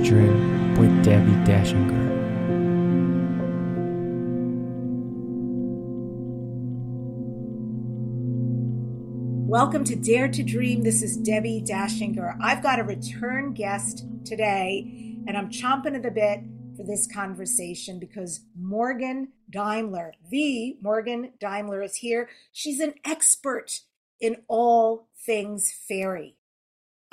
Dream with Debbi Dachinger. Welcome to Dare to Dream. This is Debbi Dachinger. I've got a return guest today, and I'm chomping at the bit for this conversation because Morgan Daimler, the Morgan Daimler, is here. She's an expert in all things fairy.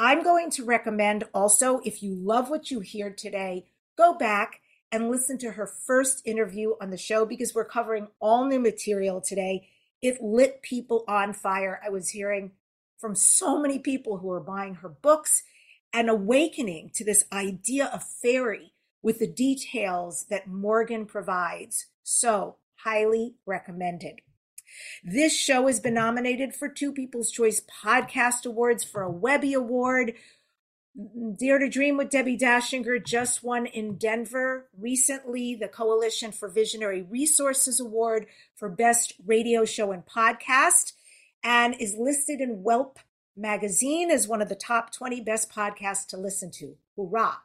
I'm going to recommend also, if you love what you hear today, go back and listen to her first interview on the show because we're covering all new material today. It lit people on fire. I was hearing from so many people who are buying her books and awakening to this idea of fairy with the details that Morgan provides. So, highly recommended. This show has been nominated for two People's Choice Podcast Awards for a Webby Award. Dare to Dream with Debbi Dachinger just won in Denver recently the Coalition for Visionary Resources Award for Best Radio Show and Podcast and is listed in Welp magazine as one of the top 20 best podcasts to listen to. Hoorah!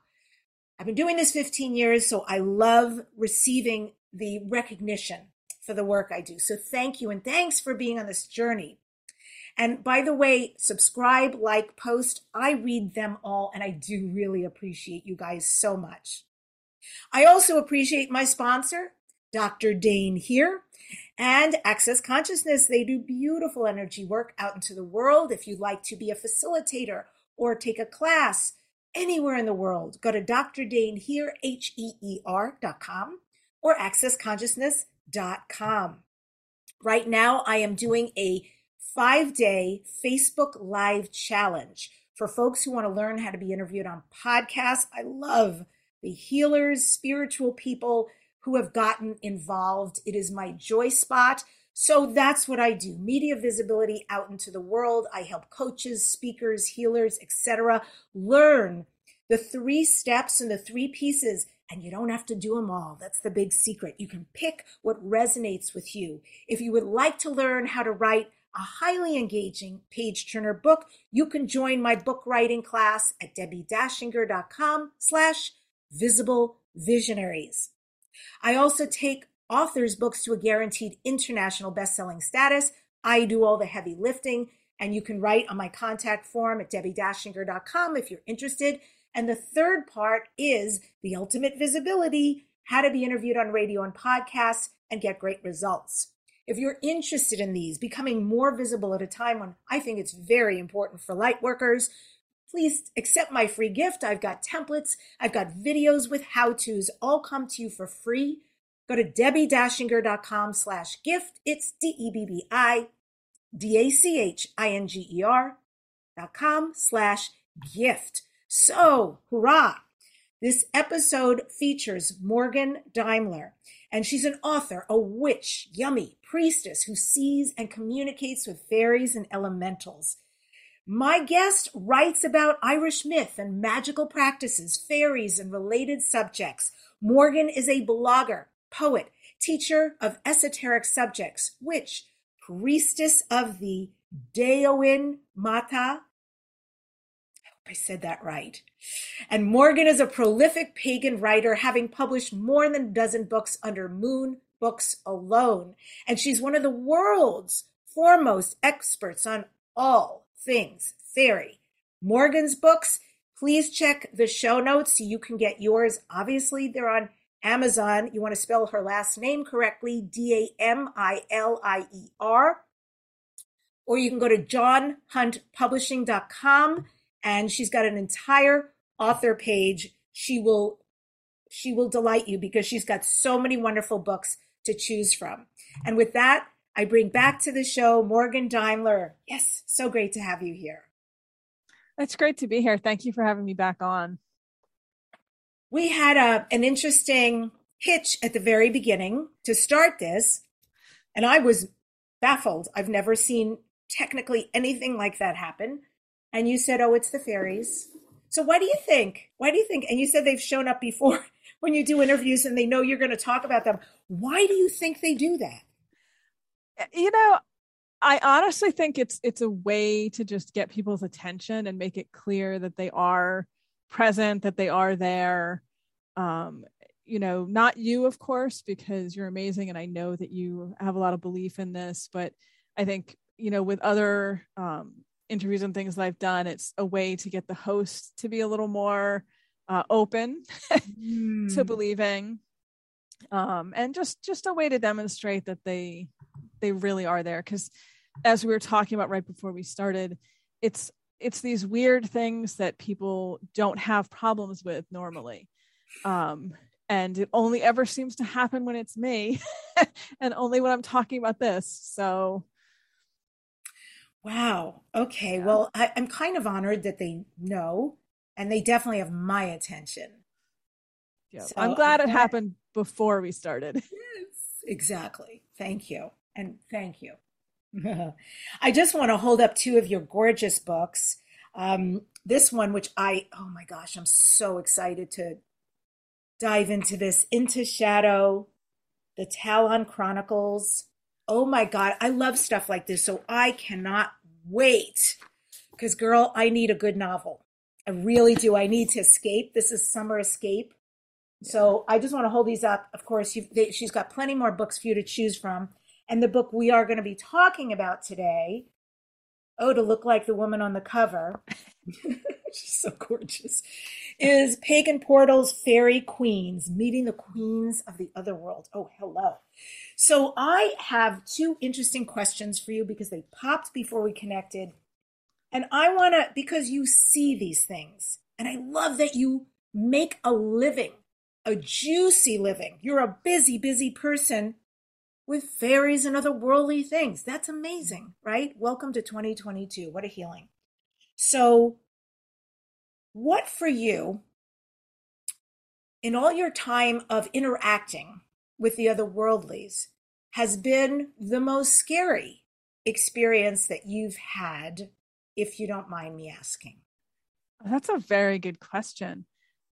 I've been doing this 15 years, so I love receiving the recognition for the work I do. So thank you. And thanks for being on this journey. And by the way, subscribe, like, post. I read them all, and I do really appreciate you guys so much. I also appreciate my sponsor, Dr. Dain Heer, and Access Consciousness. They do beautiful energy work out into the world. If you'd like to be a facilitator or take a class anywhere in the world, go to Dr. Dain Heer, H-E-E-R dot com or Access Consciousness com. Right now, I am doing a five day Facebook Live challenge for folks who want to learn how to be interviewed on podcasts. I love the healers, spiritual people who have gotten involved. It is my joy spot. So that's what I do. Media visibility out into the world. I help coaches, speakers, healers, etc. learn the three steps and the three pieces and you don't have to do them all. That's the big secret. You can pick what resonates with you. If you would like to learn how to write a highly engaging page turner book, you can join my book writing class at debbidachinger.com slash visible visionaries. I also take authors' books to a guaranteed international best-selling status. I do all the heavy lifting, and you can write on my contact form at debbidachinger.com if you're interested. And the third part is the ultimate visibility, how to be interviewed on radio and podcasts and get great results. If you're interested in these, becoming more visible at a time when I think it's very important for light workers, please accept my free gift. I've got templates, I've got videos with how-tos, all come to you for free. Go to debbidachinger.com slash gift. It's D-E-B-B-I D-A-C-H-I-N-G-E-R dot com slash gift. So, hurrah! This episode features Morgan Daimler, and she's an author, a witch, yummy priestess who sees and communicates with fairies and elementals. My guest writes about Irish myth and magical practices, fairies, and related subjects. Morgan is a blogger, poet, teacher of esoteric subjects, witch, priestess of the Daoine Maithe, I said that right. And Morgan is a prolific pagan writer, having published more than a dozen books under Moon Books alone. And she's one of the world's foremost experts on all things fairy. Morgan's books, please check the show notes so you can get yours. Obviously, they're on Amazon. You want to spell her last name correctly D A M I L I E R. Or you can go to johnhuntpublishing.com and she's got an entire author page. She will she will delight you because she's got so many wonderful books to choose from. And with that, I bring back to the show Morgan Daimler. Yes, so great to have you here. It's great to be here. Thank you for having me back on. We had a, an interesting hitch at the very beginning to start this, and I was baffled. I've never seen technically anything like that happen and you said, "Oh, it's the fairies." So why do you think? Why do you think? And you said they've shown up before when you do interviews and they know you're going to talk about them. Why do you think they do that? You know, I honestly think it's it's a way to just get people's attention and make it clear that they are present, that they are there. Um, you know, not you, of course, because you're amazing and I know that you have a lot of belief in this, but I think, you know, with other um, interviews and things that I've done, it's a way to get the host to be a little more uh, open mm. to believing um, and just just a way to demonstrate that they they really are there. Because as we were talking about right before we started it's it's these weird things that people don't have problems with normally. Um, and it only ever seems to happen when it's me and only when i'm talking about this. So wow. Okay. Yeah. well I, i'm kind of honored that they know and they definitely have my attention. Yeah. So i'm glad it happened before we started. Yes exactly. Thank you. And thank you. I just want to hold up two of your gorgeous books. Um, this one which i oh my gosh i'm so excited to dive into this into shadow the talon chronicles oh my god i love stuff like this so i cannot wait. Because girl i need a good novel. I really do. I need to escape. This is summer escape. Yeah. so i just want to hold these up. Of course they, she's got plenty more books for you to choose from. And the book we are going to be talking about today oh to look like the woman on the cover. She's so gorgeous. Is Pagan Portals Fairy Queens, meeting the queens of the other world. Oh, hello. So I have two interesting questions for you because they popped before we connected. And I want to, because you see these things, and I love that you make a living, a juicy living. You're a busy, busy person with fairies and other worldly things. That's amazing, right? Welcome to 2022. What a healing. So, what for you, in all your time of interacting with the other worldlies, has been the most scary experience that you've had, if you don't mind me asking? That's a very good question.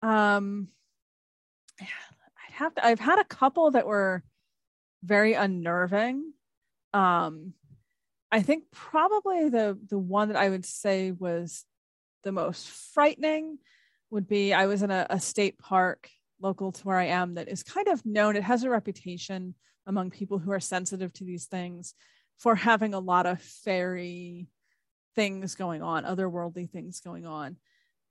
Um, I'd have to, I've had a couple that were very unnerving. Um, I think probably the the one that I would say was the most frightening would be I was in a, a state park local to where I am that is kind of known. It has a reputation among people who are sensitive to these things for having a lot of fairy things going on, otherworldly things going on.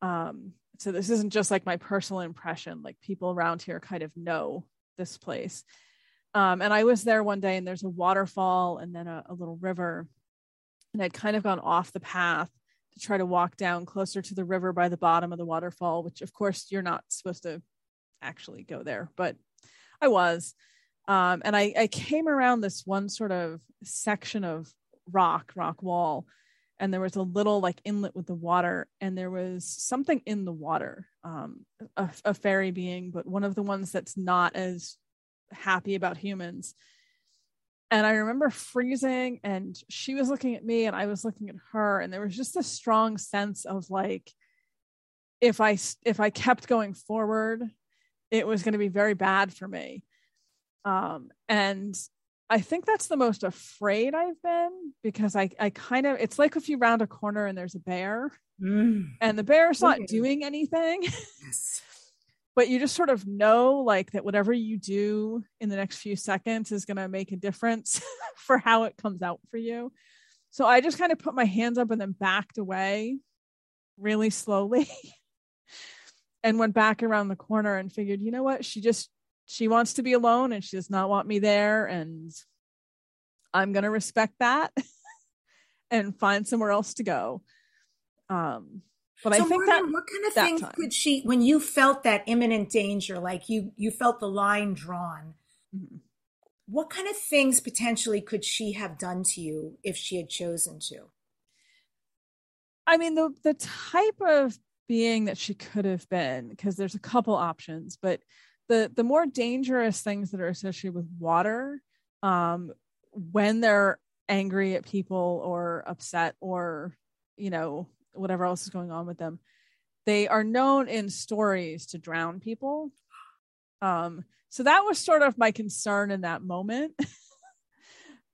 Um, so this isn't just like my personal impression, like people around here kind of know this place. Um, and I was there one day and there's a waterfall and then a, a little river. And I'd kind of gone off the path to try to walk down closer to the river by the bottom of the waterfall, which of course you're not supposed to actually go there, but I was. Um, and I, I came around this one sort of section of rock, rock wall, and there was a little like inlet with the water, and there was something in the water, um, a, a fairy being, but one of the ones that's not as happy about humans and I remember freezing and she was looking at me and I was looking at her and there was just a strong sense of like if I if I kept going forward it was going to be very bad for me. Um and I think that's the most afraid I've been because I I kind of it's like if you round a corner and there's a bear mm. and the bear's not doing anything. Yes. But you just sort of know like that whatever you do in the next few seconds is going to make a difference for how it comes out for you. So i just kind of put my hands up and then backed away really slowly and went back around the corner and figured you know what she just she wants to be alone and she does not want me there and i'm going to respect that and find somewhere else to go um but so I think that what kind of things time. could she when you felt that imminent danger, like you you felt the line drawn, mm-hmm. what kind of things potentially could she have done to you if she had chosen to? I mean, the the type of being that she could have been, because there's a couple options, but the the more dangerous things that are associated with water, um, when they're angry at people or upset or you know whatever else is going on with them they are known in stories to drown people. Um so that was sort of my concern in that moment.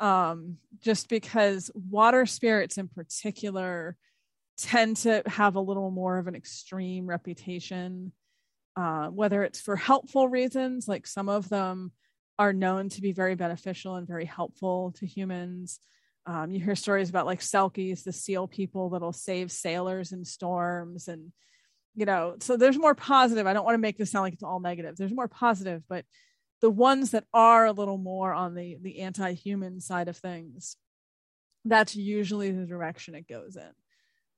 Um just because water spirits in particular tend to have a little more of an extreme reputation, uh, whether it's for helpful reasons, like some of them are known to be very beneficial and very helpful to humans. Um, you hear stories about like Selkies, the seal people that'll save sailors in storms, and you know, so there's more positive. I don't want to make this sound like it's all negative. There's more positive, but the ones that are a little more on the the anti-human side of things, that's usually the direction it goes in.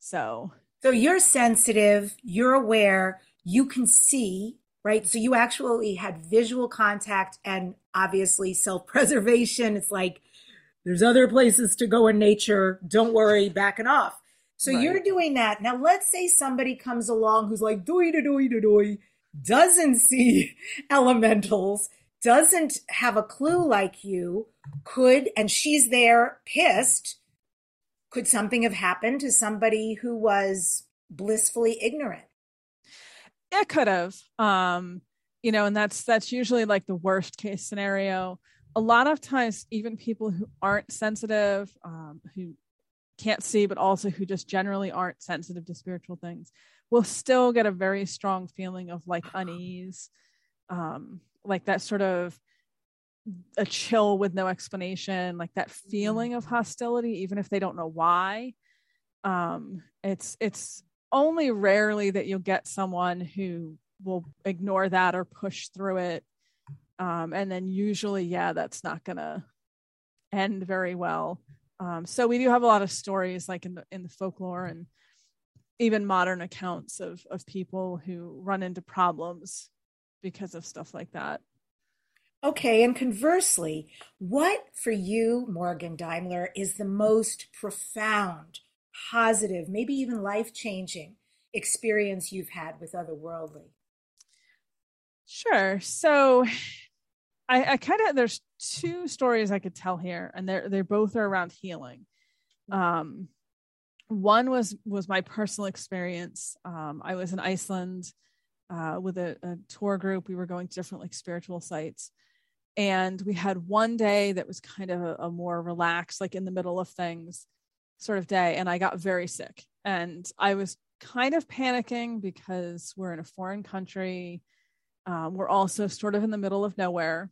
So, so you're sensitive, you're aware, you can see, right? So you actually had visual contact and obviously self-preservation. It's like there's other places to go in nature. Don't worry, backing off. So right. you're doing that. Now let's say somebody comes along who's like doy doy, doy doy, doesn't see elementals, doesn't have a clue like you, could, and she's there pissed. Could something have happened to somebody who was blissfully ignorant? It could have. Um, you know, and that's that's usually like the worst case scenario a lot of times even people who aren't sensitive um, who can't see but also who just generally aren't sensitive to spiritual things will still get a very strong feeling of like unease um, like that sort of a chill with no explanation like that feeling of hostility even if they don't know why. Um, it's it's only rarely that you'll get someone who will ignore that or push through it. Um, and then usually yeah that's not gonna end very well. Um, so we do have a lot of stories like in the in the folklore and even modern accounts of of people who run into problems because of stuff like that okay and conversely what for you morgan daimler is the most profound positive maybe even life-changing experience you've had with otherworldly Sure. So I, I kind of there's two stories I could tell here, and they're they're both are around healing. Um, one was was my personal experience. Um, I was in Iceland uh, with a, a tour group. We were going to different like spiritual sites, and we had one day that was kind of a, a more relaxed, like in the middle of things, sort of day. And I got very sick, and I was kind of panicking because we're in a foreign country um, we're also sort of in the middle of nowhere.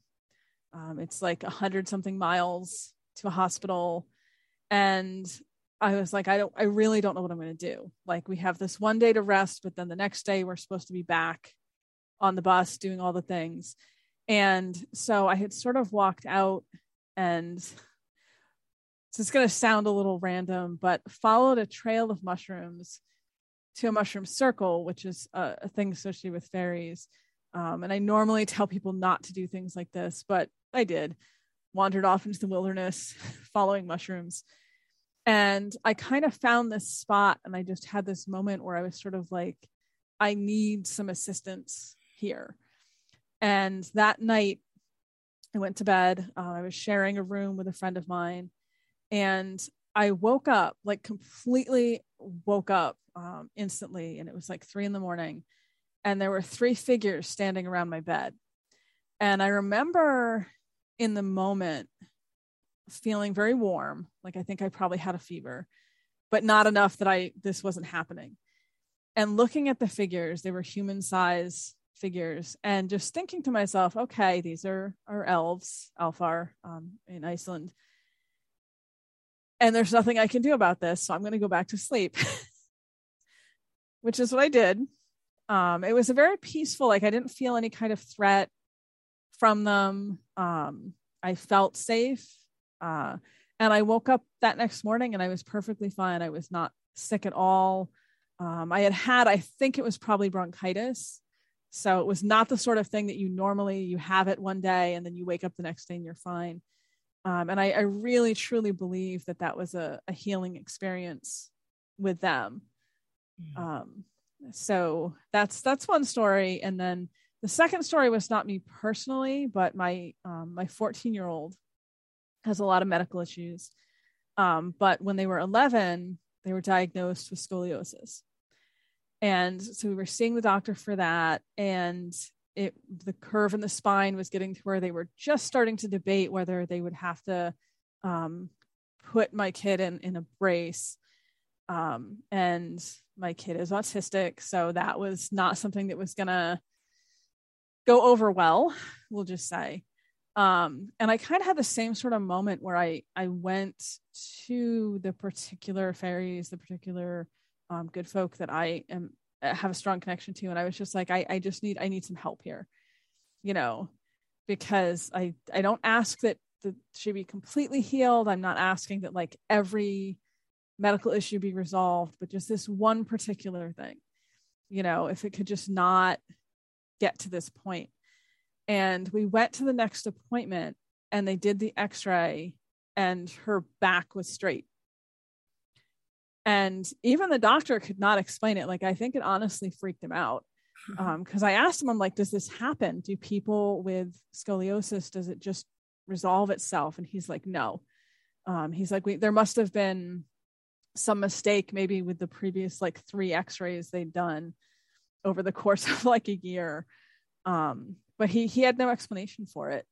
Um, it's like a hundred something miles to a hospital. And I was like, I don't, I really don't know what I'm going to do. Like, we have this one day to rest, but then the next day we're supposed to be back on the bus doing all the things. And so I had sort of walked out and so it's going to sound a little random, but followed a trail of mushrooms to a mushroom circle, which is a, a thing associated with fairies. Um, and I normally tell people not to do things like this, but I did. Wandered off into the wilderness following mushrooms. And I kind of found this spot, and I just had this moment where I was sort of like, I need some assistance here. And that night, I went to bed. Uh, I was sharing a room with a friend of mine, and I woke up, like completely woke up um, instantly. And it was like three in the morning and there were three figures standing around my bed. And I remember in the moment feeling very warm, like I think I probably had a fever, but not enough that I this wasn't happening. And looking at the figures, they were human size figures, and just thinking to myself, okay, these are are elves, Alfar um, in Iceland, and there's nothing I can do about this, so I'm going to go back to sleep, which is what I did. Um, it was a very peaceful like i didn't feel any kind of threat from them. Um, i felt safe uh, and i woke up that next morning and i was perfectly fine. I was not sick at all. Um, i had had i think it was probably bronchitis so it was not the sort of thing that you normally you have it one day and then you wake up the next day and you're fine. Um, and I, I, really truly believe that that was a, a healing experience with them. Mm-hmm. um, so that's that's one story. And then the second story was not me personally but my um, my 14 year old has a lot of medical issues. Um, but when they were 11 they were diagnosed with scoliosis and so we were seeing the doctor for that and it the curve in the spine was getting to where they were just starting to debate whether they would have to um, put my kid in in a brace Um, and my kid is autistic, so that was not something that was gonna go over well, we'll just say. Um, and I kind of had the same sort of moment where I I went to the particular fairies, the particular um, good folk that I am have a strong connection to, and I was just like, I I just need I need some help here, you know, because I I don't ask that that she be completely healed. I'm not asking that like every medical issue be resolved, but just this one particular thing, you know, if it could just not get to this point. And we went to the next appointment and they did the x ray and her back was straight. And even the doctor could not explain it. Like, I think it honestly freaked him out. Because um, I asked him, I'm like, does this happen? Do people with scoliosis, does it just resolve itself? And he's like, no. Um, he's like, we, there must have been some mistake maybe with the previous like three x-rays they'd done over the course of like a year um, but he he had no explanation for it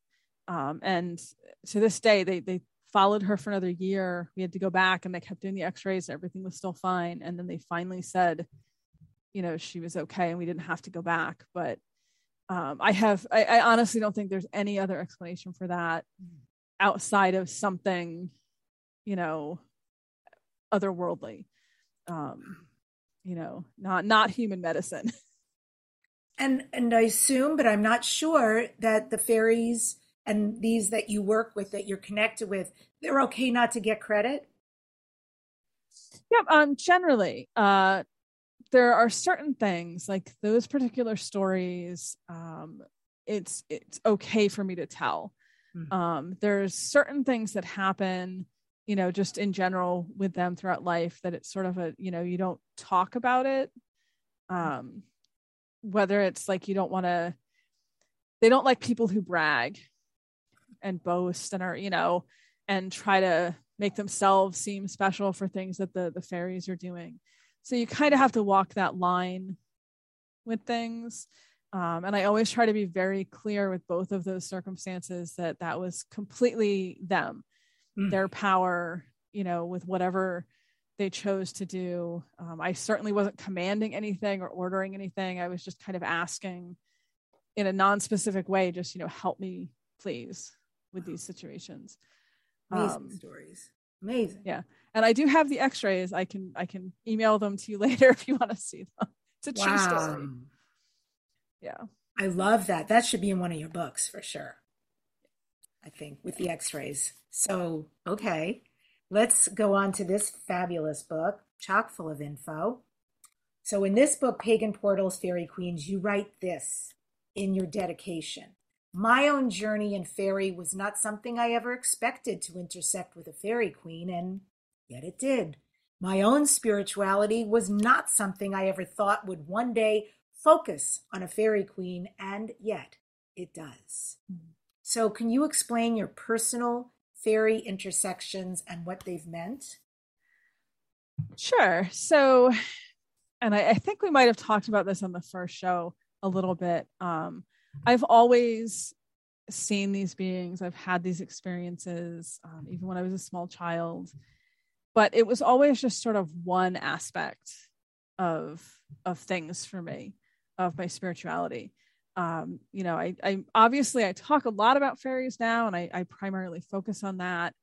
um, and to this day they they followed her for another year. We had to go back and they kept doing the x-rays everything was still fine. And then they finally said you know she was okay and we didn't have to go back. But um, i have I, I honestly don't think there's any other explanation for that outside of something you know otherworldly um you know not not human medicine. And and i assume but i'm not sure that the fairies and these that you work with that you're connected with they're okay not to get credit? Yep um generally uh there are certain things like those particular stories um it's it's okay for me to tell. Mm-hmm. um there's certain things that happen you know just in general with them throughout life that it's sort of a you know you don't talk about it. Um whether it's like you don't want to they don't like people who brag and boast and are you know and try to make themselves seem special for things that the the fairies are doing so you kind of have to walk that line with things um, and i always try to be very clear with both of those circumstances that that was completely them mm. their power, you know, with whatever they chose to do. Um, I certainly wasn't commanding anything or ordering anything. I was just kind of asking in a non-specific way, just, you know, help me please with these situations. Amazing um, stories. Amazing. Yeah. And I do have the x-rays. I can, I can email them to you later if you want to see them. It's a wow. true story. Yeah. I love that. That should be in one of your books for sure. I think with the x-rays. So, okay, let's go on to this fabulous book, chock full of info. So, in this book, Pagan Portals, Fairy Queens, you write this in your dedication. My own journey in fairy was not something I ever expected to intersect with a fairy queen, and yet it did. My own spirituality was not something I ever thought would one day focus on a fairy queen, and yet it does. So, can you explain your personal fairy intersections and what they've meant? Sure. So, and I, I, think we might have talked about this on the first show a little bit. Um, I've always seen these beings, I've had these experiences, um, even when I was a small child, but it was always just sort of one aspect of of things for me of my spirituality um, you know, I, I obviously I talk a lot about fairies now, and I, I primarily focus on that.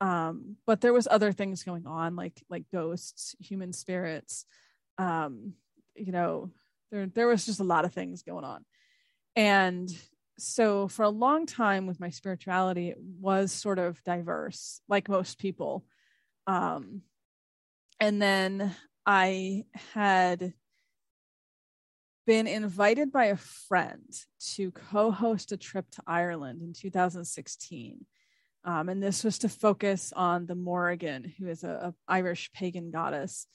Um, but there was other things going on, like like ghosts, human spirits. Um, you know, there there was just a lot of things going on, and so for a long time with my spirituality, it was sort of diverse, like most people. Um, and then I had been invited by a friend to co-host a trip to Ireland in 2016. Um, and this was to focus on the Morrigan, who is a, a Irish pagan goddess.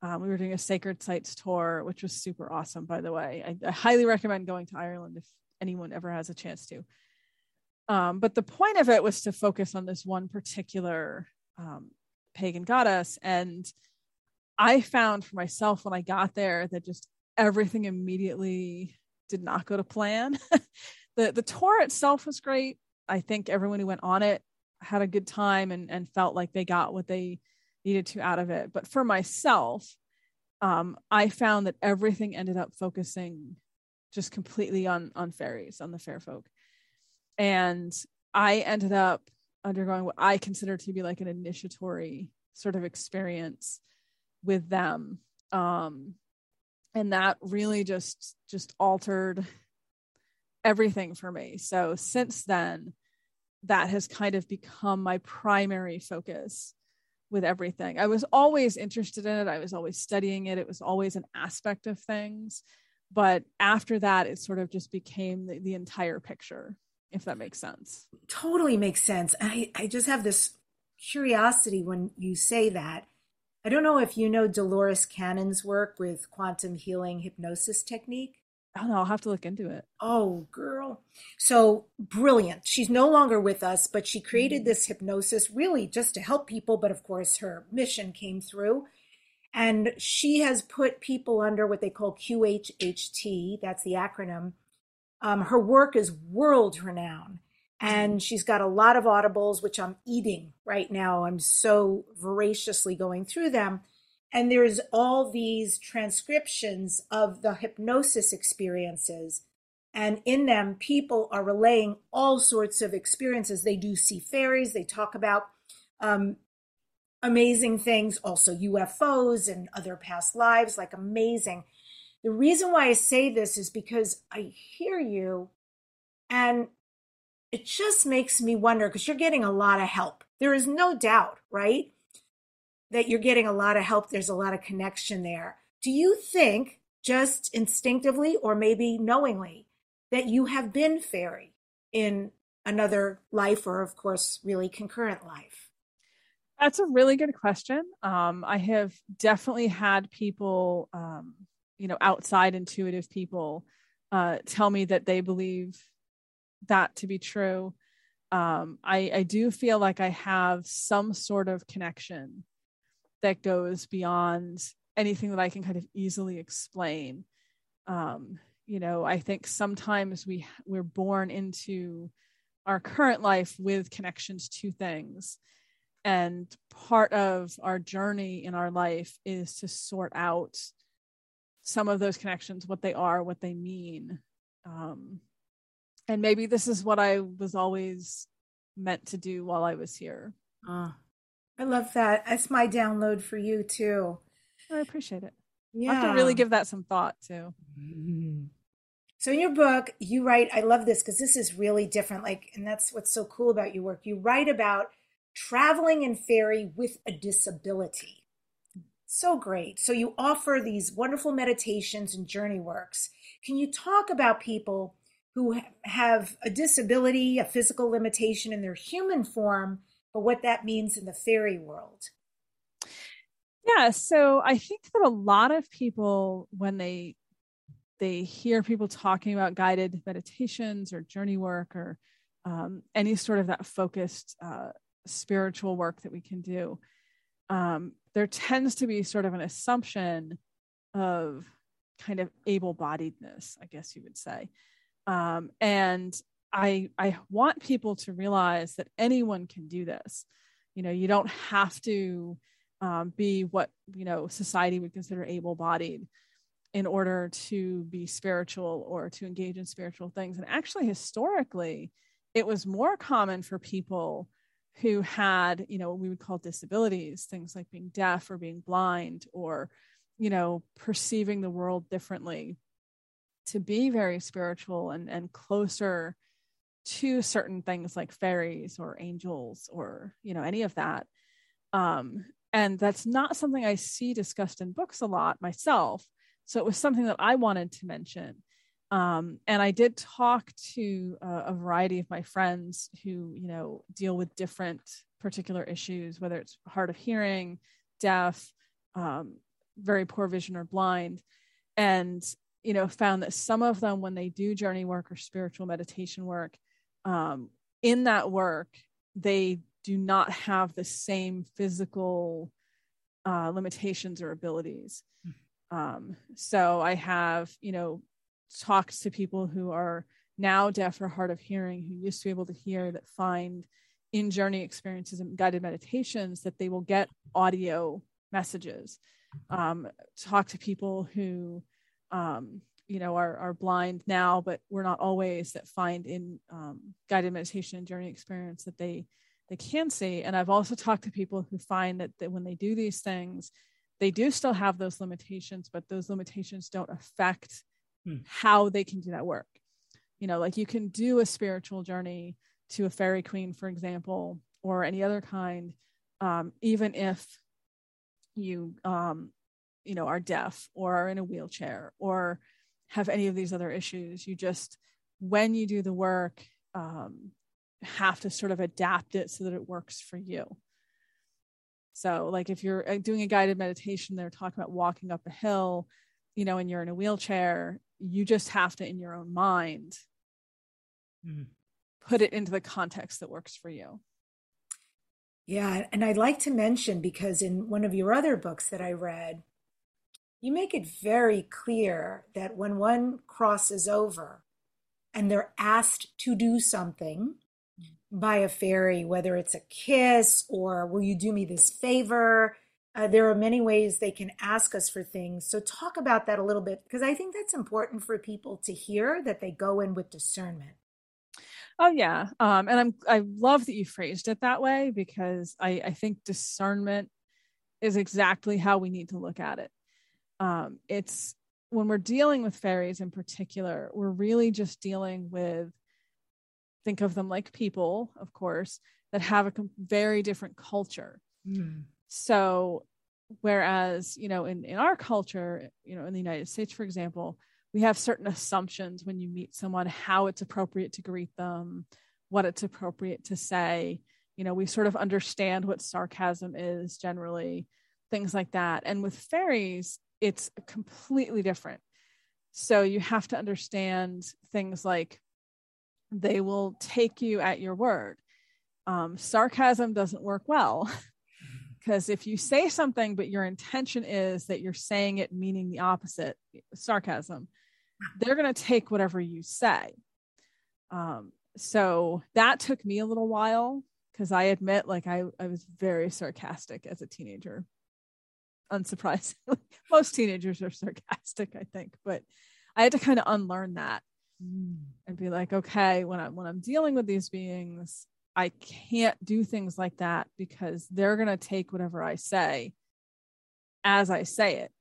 Um, we were doing a sacred sites tour, which was super awesome, by the way. I, I highly recommend going to Ireland if anyone ever has a chance to. Um, but the point of it was to focus on this one particular um, pagan goddess. And I found for myself when I got there that just everything immediately did not go to plan. the the tour itself was great. I think everyone who went on it had a good time and, and felt like they got what they needed to out of it. But for myself, um, I found that everything ended up focusing just completely on on fairies, on the fair folk. And I ended up undergoing what I consider to be like an initiatory sort of experience with them. Um, and that really just just altered everything for me. So since then, that has kind of become my primary focus with everything. I was always interested in it. I was always studying it. It was always an aspect of things. But after that, it sort of just became the, the entire picture, if that makes sense. Totally makes sense. I, I just have this curiosity when you say that. I don't know if you know Dolores Cannon's work with quantum healing hypnosis technique. I don't know. I'll have to look into it. Oh, girl. So brilliant. She's no longer with us, but she created this hypnosis really just to help people. But of course, her mission came through. And she has put people under what they call QHHT. That's the acronym. Um, her work is world renowned. And she's got a lot of audibles, which I'm eating right now. I'm so voraciously going through them and there's all these transcriptions of the hypnosis experiences. And in them people are relaying all sorts of experiences. They do see fairies. They talk about um, amazing things also ufos and other past lives like amazing. The reason why i say this is because i hear you and it just makes me wonder because you're getting a lot of help. There is no doubt right that you're getting a lot of help. There's a lot of connection there. Do you think, just instinctively or maybe knowingly, that you have been fairy in another life or, of course, really concurrent life? That's a really good question. Um, I have definitely had people, um, you know, outside intuitive people uh, tell me that they believe that to be true. Um, I, I do feel like I have some sort of connection that goes beyond anything that I can kind of easily explain. Um, you know, I think sometimes we we're born into our current life with connections to things. And part of our journey in our life is to sort out some of those connections, what they are, what they mean. Um, and maybe this is what I was always meant to do while I was here. Uh, I love that. That's my download for you too. I appreciate it. Yeah. I have to really give that some thought too. Mm-hmm. So in your book, you write, I love this because this is really different. Like, and that's what's so cool about your work. You write about traveling in fairy with a disability. So great. So you offer these wonderful meditations and journey works. Can you talk about people who have a disability, a physical limitation in their human form, but what that means in the fairy world. Yeah, so I think that a lot of people when they they hear people talking about guided meditations or journey work or um, any sort of that focused uh, spiritual work that we can do, um, there tends to be sort of an assumption of kind of able-bodiedness, I guess you would say. Um, and I I want people to realize that anyone can do this. You know, you don't have to um, be what you know society would consider able-bodied in order to be spiritual or to engage in spiritual things. And actually, historically, it was more common for people who had you know what we would call disabilities, things like being deaf or being blind or you know perceiving the world differently to be very spiritual and and closer to certain things like fairies or angels or you know any of that. Um and that's not something i see discussed in books a lot myself. So it was something that i wanted to mention. Um and i did talk to a, a variety of my friends who you know deal with different particular issues whether it's hard of hearing deaf um very poor vision or blind and you know found that some of them when they do journey work or spiritual meditation work um, in that work, they do not have the same physical uh, limitations or abilities. Um, so I have, you know, talked to people who are now deaf or hard of hearing, who used to be able to hear, that find in journey experiences and guided meditations that they will get audio messages um, talk to people who um, you know are, are blind now but we're not always that find in um, guided meditation and journey experience that they they can see and i've also talked to people who find that, that when they do these things they do still have those limitations but those limitations don't affect hmm. how they can do that work you know like you can do a spiritual journey to a fairy queen for example or any other kind um, even if you um, you know are deaf or are in a wheelchair or have any of these other issues. You just when you do the work um, have to sort of adapt it so that it works for you. So like if you're uh, doing a guided meditation they're talking about walking up a hill you know and you're in a wheelchair you just have to in your own mind mm-hmm. put it into the context that works for you. Yeah and i'd like to mention because in one of your other books that i read you make it very clear that when one crosses over and they're asked to do something by a fairy, whether it's a kiss or will you do me this favor, uh, there are many ways they can ask us for things. So, talk about that a little bit because I think that's important for people to hear that they go in with discernment. Oh yeah, um, and I'm I love that you phrased it that way because I I think discernment is exactly how we need to look at it um, it's when we're dealing with fairies in particular, we're really just dealing with, think of them like people, of course, that have a very different culture. Mm. So, whereas, you know, in, in our culture, you know, in the United States, for example, we have certain assumptions when you meet someone, how it's appropriate to greet them, what it's appropriate to say. You know, we sort of understand what sarcasm is generally, things like that. And with fairies, it's completely different. So you have to understand things like they will take you at your word. Um, sarcasm doesn't work well because if you say something, but your intention is that you're saying it meaning the opposite, sarcasm, they're going to take whatever you say. Um, so that took me a little while because I admit, like, I, I was very sarcastic as a teenager unsurprisingly. Most teenagers are sarcastic, I think, but I had to kind of unlearn that mm. and be like, okay, when I'm when I'm dealing with these beings, I can't do things like that because they're gonna take whatever I say as I say it.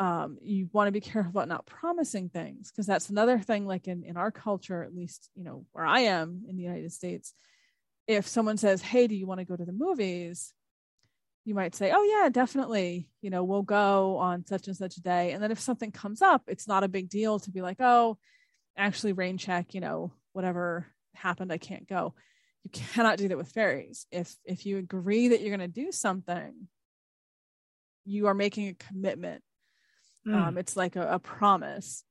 Um, you want to be careful about not promising things because that's another thing. Like in in our culture, at least you know where I am in the United States, if someone says, "Hey, do you want to go to the movies?" You might say, oh, yeah, definitely, you know, we'll go on such and such a day. And then if something comes up, it's not a big deal to be like, oh, actually, rain check, you know, whatever happened, I can't go. You cannot do that with fairies. If if you agree that you're going to do something, you are making a commitment. Mm. Um, it's like a, a promise,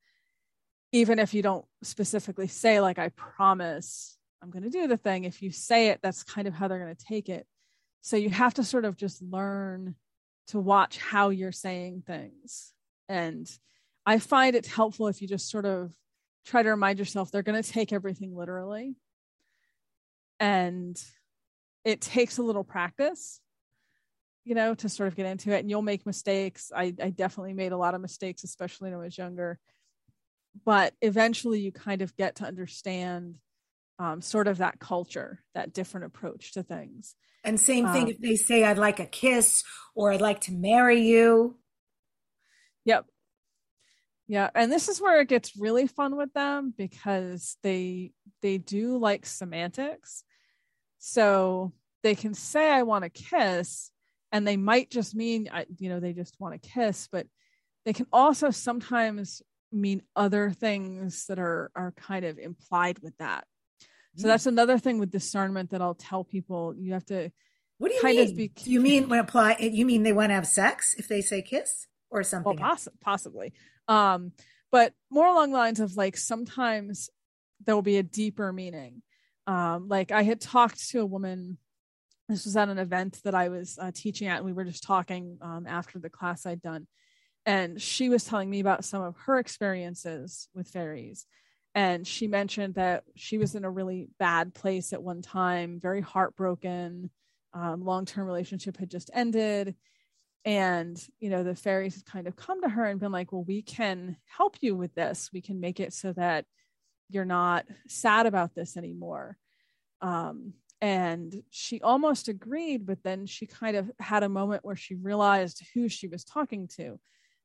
even if you don't specifically say, like, I promise I'm going to do the thing. If you say it, that's kind of how they're going to take it so you have to sort of just learn to watch how you're saying things. And I find it helpful if you just sort of try to remind yourself they're going to take everything literally. And it takes a little practice, you know, to sort of get into it. And you'll make mistakes. I, I definitely made a lot of mistakes, especially when I was younger. But eventually you kind of get to understand um, sort of that culture, that different approach to things. And same thing um, if they say, I'd like a kiss or I'd like to marry you. Yep. Yeah. And this is where it gets really fun with them because they they do like semantics. So they can say I want a kiss and they might just mean you know they just want a kiss, but they can also sometimes mean other things that are are kind of implied with that so that's another thing with discernment that I'll tell people. You have to. What do you mean? Be, you mean when apply? You mean they want to have sex if they say kiss or something? Well, poss- possibly. Um, but more along the lines of like sometimes there will be a deeper meaning. Um, like I had talked to a woman. This was at an event that I was uh, teaching at, and we were just talking um, after the class I'd done, and she was telling me about some of her experiences with fairies and she mentioned that she was in a really bad place at one time very heartbroken. Um, long-term relationship had just ended. And you know the fairies had kind of come to her and been like well we can help you with this. We can make it so that you're not sad about this anymore. Um, and she almost agreed but then she kind of had a moment where she realized who she was talking to.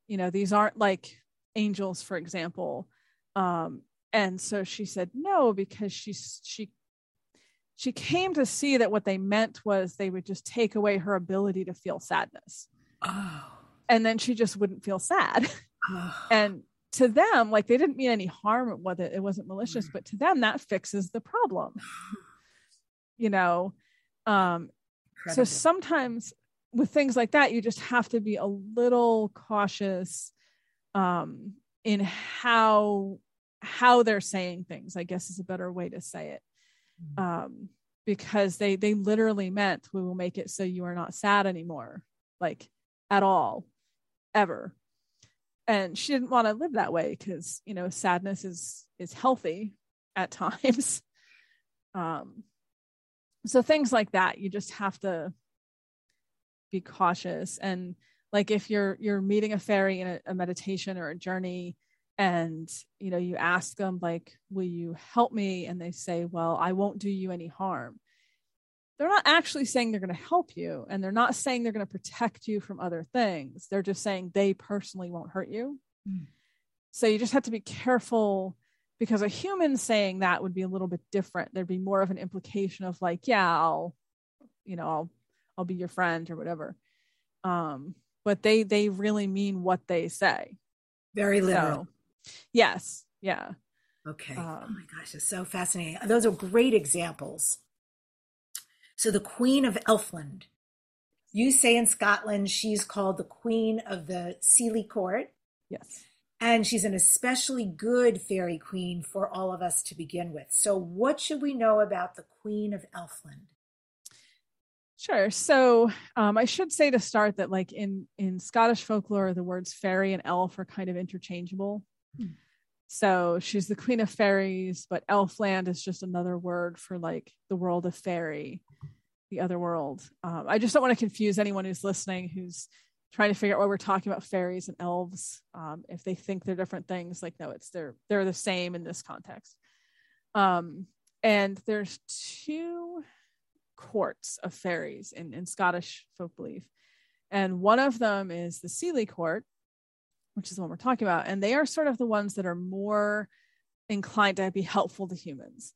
You know these aren't like angels for example. Um, and so she said no because she she she came to see that what they meant was they would just take away her ability to feel sadness oh. and then she just wouldn't feel sad oh. and to them like they didn't mean any harm with it it wasn't malicious but to them that fixes the problem you know um Incredible. so sometimes with things like that you just have to be a little cautious um in how how they're saying things i guess is a better way to say it. Mm-hmm. um because they they literally meant we will make it so you are not sad anymore like at all ever. And she didn't want to live that way because you know sadness is is healthy at times. Um so things like that you just have to be cautious. And like if you're you're meeting a fairy in a, a meditation or a journey and you know you ask them like will you help me? And they say well i won't do you any harm. They're not actually saying they're going to help you and they're not saying they're going to protect you from other things. They're just saying they personally won't hurt you. Mm. so you just have to be careful because a human saying that would be a little bit different. There'd be more of an implication of like yeah i'll you know i'll i'll be your friend or whatever. Um but they they really mean what they say. Very literal yes yeah okay um, oh my gosh it's so fascinating those are great examples so the queen of elfland you say in scotland she's called the queen of the seelie court yes and she's an especially good fairy queen for all of us to begin with. So, what should we know about the Queen of Elfland? Sure. So um, I should say to start that, like in in Scottish folklore, the words fairy and elf are kind of interchangeable. So she's the queen of fairies, but Elfland is just another word for like the world of fairy, the other world. Um, I just don't want to confuse anyone who's listening who's trying to figure out why we're talking about fairies and elves um, if they think they're different things like no it's they're they're the same in this context um, and there's two courts of fairies in, in scottish folk belief and one of them is the seelie court which is the one we're talking about and they are sort of the ones that are more inclined to be helpful to humans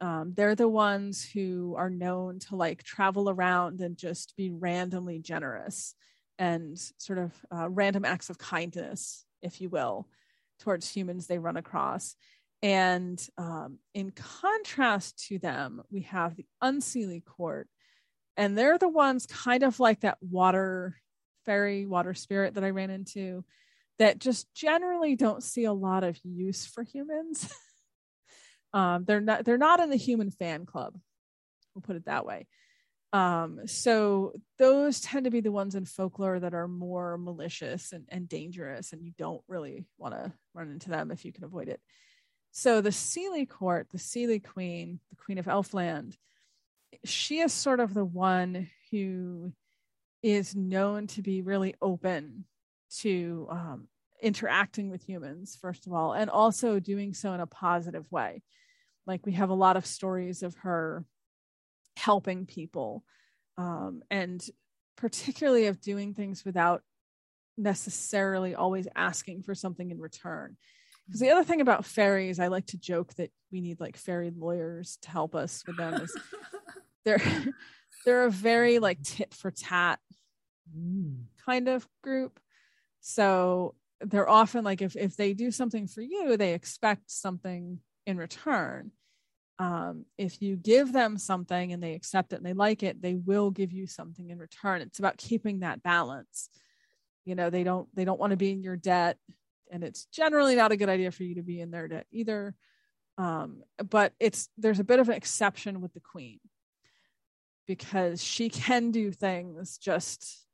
um, they're the ones who are known to like travel around and just be randomly generous and sort of uh, random acts of kindness, if you will, towards humans they run across. And um, in contrast to them, we have the Unseelie Court, and they're the ones kind of like that water fairy, water spirit that I ran into, that just generally don't see a lot of use for humans. um, they're not they're not in the human fan club. We'll put it that way. Um, so those tend to be the ones in folklore that are more malicious and, and dangerous, and you don't really want to run into them if you can avoid it. So the Seelie court, the Seelie queen, the queen of Elfland, she is sort of the one who is known to be really open to um, interacting with humans, first of all, and also doing so in a positive way. Like we have a lot of stories of her helping people um, and particularly of doing things without necessarily always asking for something in return because the other thing about fairies i like to joke that we need like fairy lawyers to help us with them is they're they're a very like tit for tat mm. kind of group so they're often like if if they do something for you they expect something in return. Um, if you give them something and they accept it and they like it they will give you something in return. It's about keeping that balance. You know they don't they don't want to be in your debt and it's generally not a good idea for you to be in their debt either. Um, but it's there's a bit of an exception with the queen because she can do things just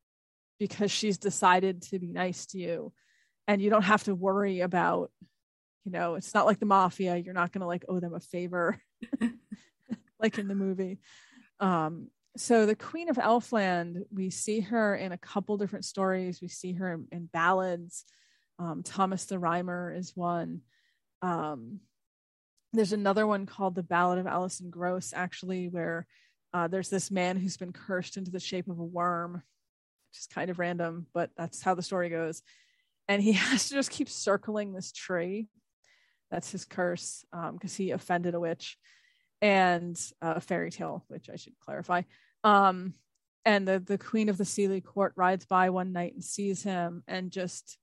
because she's decided to be nice to you. And you don't have to worry about you know it's not like the mafia. You're not going to like owe them a favor like in the movie. Um so the queen of elfland we see her in a couple different stories. We see her in, in ballads. Um, thomas the rhymer is one. Um, there's another one called the ballad of allison gross actually where uh, there's this man who's been cursed into the shape of a worm is kind of random but that's how the story goes and he has to just keep circling this tree that's his curse because um, he offended a witch and uh, a fairy tale, which I should clarify. Um, and the the queen of the Seelie court rides by one night and sees him and just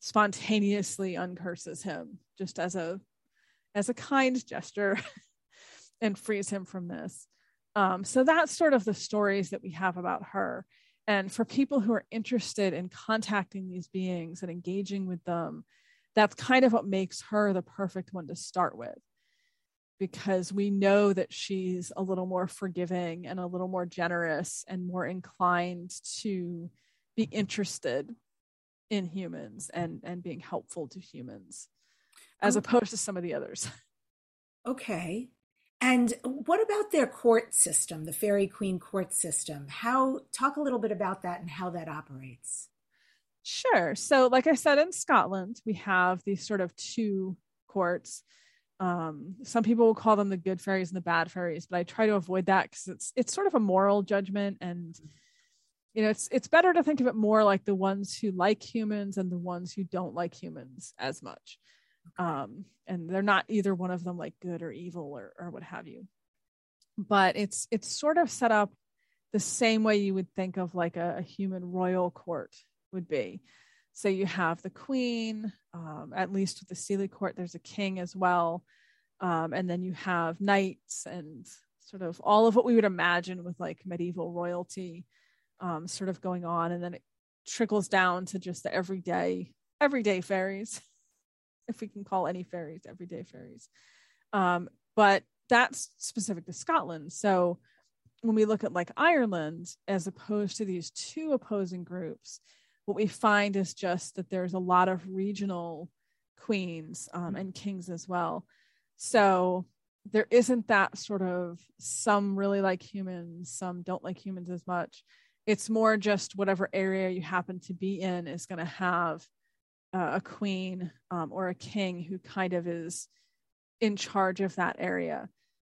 spontaneously uncurses him just as a as a kind gesture and frees him from this. Um, so that's sort of the stories that we have about her. And for people who are interested in contacting these beings and engaging with them, that's kind of what makes her the perfect one to start with. Because we know that she's a little more forgiving and a little more generous and more inclined to be interested in humans and and being helpful to humans as um, opposed to some of the others. Okay and what about their court system the fairy queen court system how talk a little bit about that and how that operates Sure. So, like I said, in Scotland, we have these sort of two courts. Um, some people will call them the good fairies and the bad fairies, but I try to avoid that because it's it's sort of a moral judgment, and you know, it's it's better to think of it more like the ones who like humans and the ones who don't like humans as much. Um, and they're not either one of them like good or evil or or what have you. But it's it's sort of set up the same way you would think of like a, a human royal court would be. So you have the queen, um, at least with the Seelie court, there's a king as well. Um, and then you have knights and sort of all of what we would imagine with like medieval royalty um, sort of going on. And then it trickles down to just the everyday, everyday fairies, if we can call any fairies everyday fairies. Um, but that's specific to Scotland. So when we look at like Ireland, as opposed to these two opposing groups, what we find is just that there's a lot of regional queens um, and kings as well. So there isn't that sort of some really like humans, some don't like humans as much. It's more just whatever area you happen to be in is going to have uh, a queen um, or a king who kind of is in charge of that area.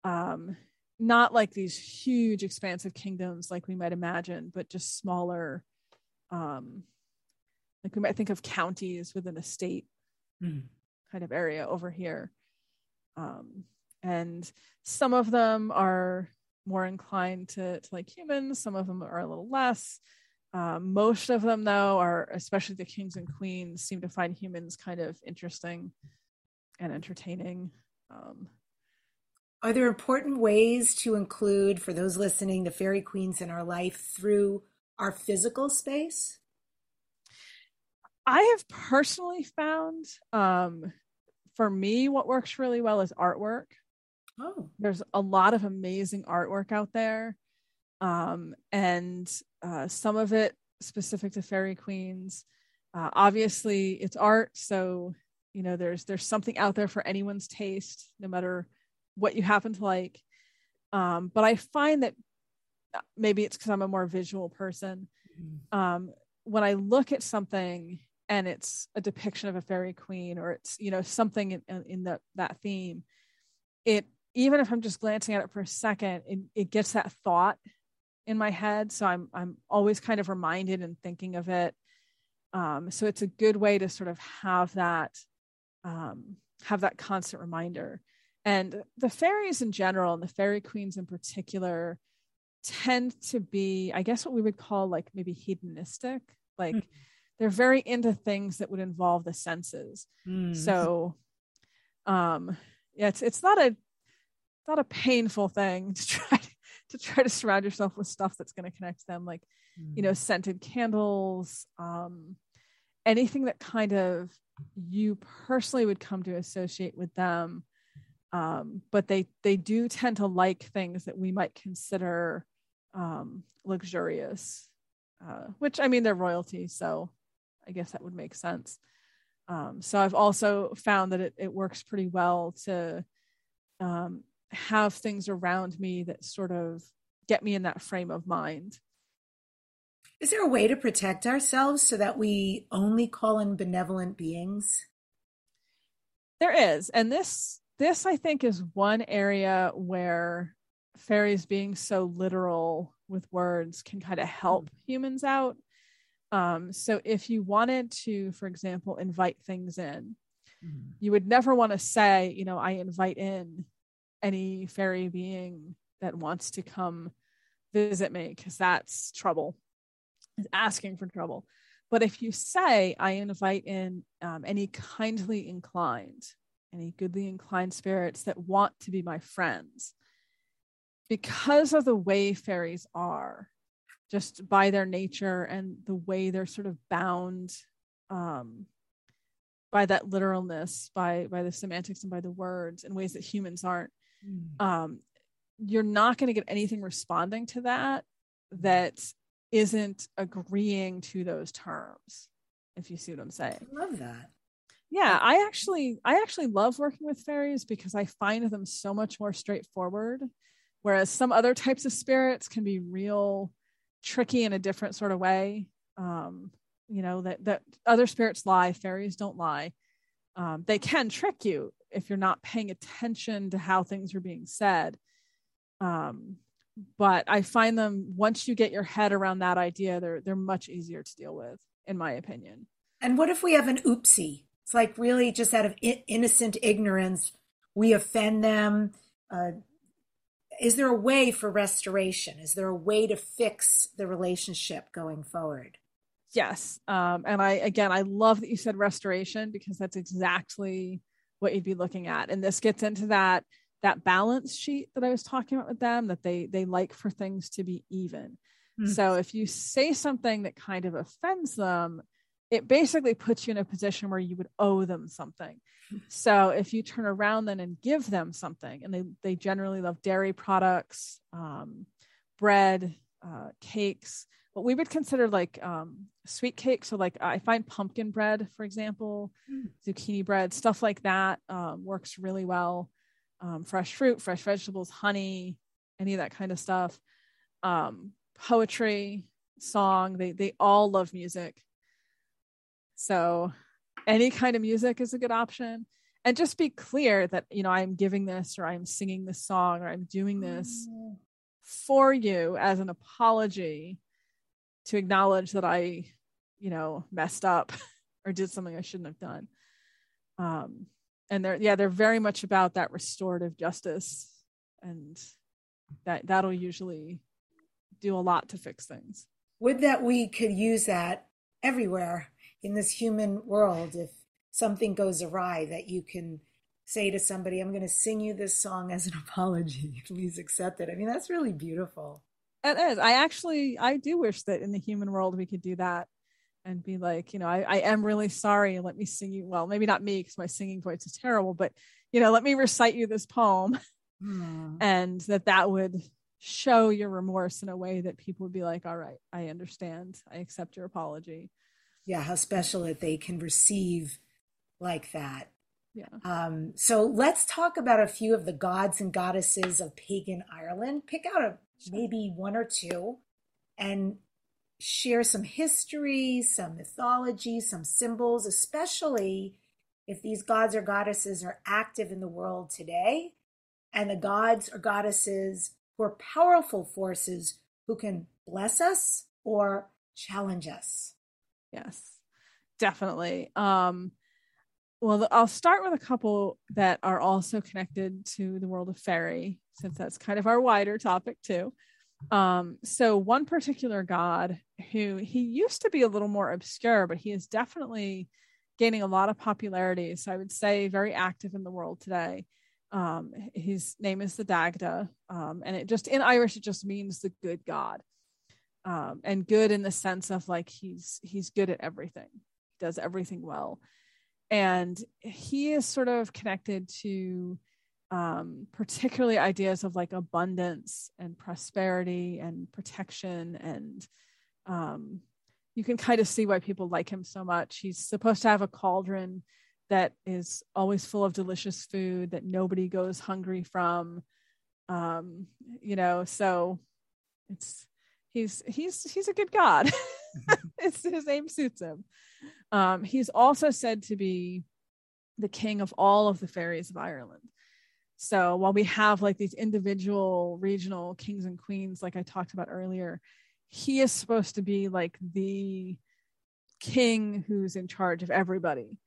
Um, not like these huge, expansive kingdoms like we might imagine, but just smaller um, like we might think of counties within a state mm. kind of area over here um, and some of them are more inclined to, to like humans some of them are a little less um, most of them though are especially the kings and queens seem to find humans kind of interesting and entertaining um, are there important ways to include for those listening the fairy queens in our life through our physical space I have personally found um, for me, what works really well is artwork. Oh, there's a lot of amazing artwork out there. Um, and uh, some of it specific to fairy queens. Uh, obviously, it's art, so you know there's there's something out there for anyone's taste, no matter what you happen to like. Um, but I find that uh, maybe it's because I'm a more visual person. Mm-hmm. Um, when I look at something and it's a depiction of a fairy queen or it's you know something in, in the, that theme it even if i'm just glancing at it for a second it, it gets that thought in my head so i'm i'm always kind of reminded and thinking of it um, so it's a good way to sort of have that um, have that constant reminder and the fairies in general and the fairy queens in particular tend to be i guess what we would call like maybe hedonistic like mm-hmm they're very into things that would involve the senses. Mm. So um yeah, it's it's not a not a painful thing to try to try to surround yourself with stuff that's going to connect them like mm. you know mm. scented candles um anything that kind of you personally would come to associate with them um but they they do tend to like things that we might consider um luxurious uh which i mean they're royalty so I guess that would make sense. Um, so I've also found that it, it works pretty well to um, have things around me that sort of get me in that frame of mind. Is there a way to protect ourselves so that we only call in benevolent beings? There is. And this this I think is one area where fairies being so literal with words can kind of help mm. humans out. Um, so if you wanted to, for example, invite things in, mm. you would never want to say, you know, I invite in any fairy being that wants to come visit me because that's trouble. Is asking for trouble. But if you say i invite in um, any kindly inclined any goodly inclined spirits that want to be my friends because of the way fairies are just by their nature and the way they're sort of bound um, by that literalness by by the semantics and by the words in ways that humans aren't mm. um, you're not going to get anything responding to that that isn't agreeing to those terms if you see what i'm saying. I love that. Yeah i actually i actually love working with fairies because i find them so much more straightforward whereas some other types of spirits can be real tricky in a different sort of way. Um you know that that other spirits lie fairies don't lie. Um, they can trick you if you're not paying attention to how things are being said um, but I find them once you get your head around that idea, they're they're much easier to deal with, in my opinion. And what if we have an oopsie? It's like really just out of innocent ignorance, we offend them. Uh, is there a way for restoration? Is there a way to fix the relationship going forward? Yes. Um, and I, again, I love that you said restoration because that's exactly what you'd be looking at. And this gets into that that balance sheet that I was talking about with them that they they like for things to be even. Mm-hmm. So if you say something that kind of offends them, it basically puts you in a position where you would owe them something. So if you turn around then and give them something, and they they generally love dairy products, um, bread, uh, cakes, what we would consider like um, sweet cake. So like I find pumpkin bread, for example, mm. zucchini bread, stuff like that um, works really well um, fresh fruit, fresh vegetables, honey, any of that kind of stuff. Um, poetry, song, they they all love music. So any kind of music is a good option. And just be clear that you know I'm giving this or I'm singing this song or I'm doing this mm. For you as an apology to acknowledge that I, you know, messed up or did something I shouldn't have done. Um, and they're yeah they're very much about that restorative justice and that that'll usually do a lot to fix things would that we could use that everywhere in this human world if something goes awry that you can say to somebody i'm going to sing you this song as an apology please accept it i mean that's really beautiful it is i actually i do wish that in the human world we could do that and be like, you know, I, I am really sorry. Let me sing you. Well, maybe not me because my singing voice is terrible, but you know, let me recite you this poem, mm. and that that would show your remorse in a way that people would be like, all right, I understand. I accept your apology. Yeah, how special that they can receive like that. Yeah. Um, so let's talk about a few of the gods and goddesses of pagan Ireland. Pick out a maybe one or two and share some history, some mythology, some symbols, especially if these gods or goddesses are active in the world today, and the gods or goddesses who are powerful forces who can bless us or challenge us. Yes, definitely. Um, well, I'll start with a couple that are also connected to the world of fairy, since that's kind of our wider topic too. Um, so one particular god who he used to be a little more obscure, but he is definitely gaining a lot of popularity. So I would say very active in the world today. Um, his name is the Dagda, um, and it just in Irish it just means the good God, um, and good in the sense of like he's he's good at everything, does everything well, and he is sort of connected to um, particularly ideas of like abundance and prosperity and protection and um, you can kind of see why people like him so much. He's supposed to have a cauldron that is always full of delicious food that nobody goes hungry from. Um, you know, so it's he's he's he's a good god. it's his name suits him. Um, he's also said to be the king of all of the fairies of Ireland. So while we have like these individual regional kings and queens, like I talked about earlier, he is supposed to be like the king who's in charge of everybody,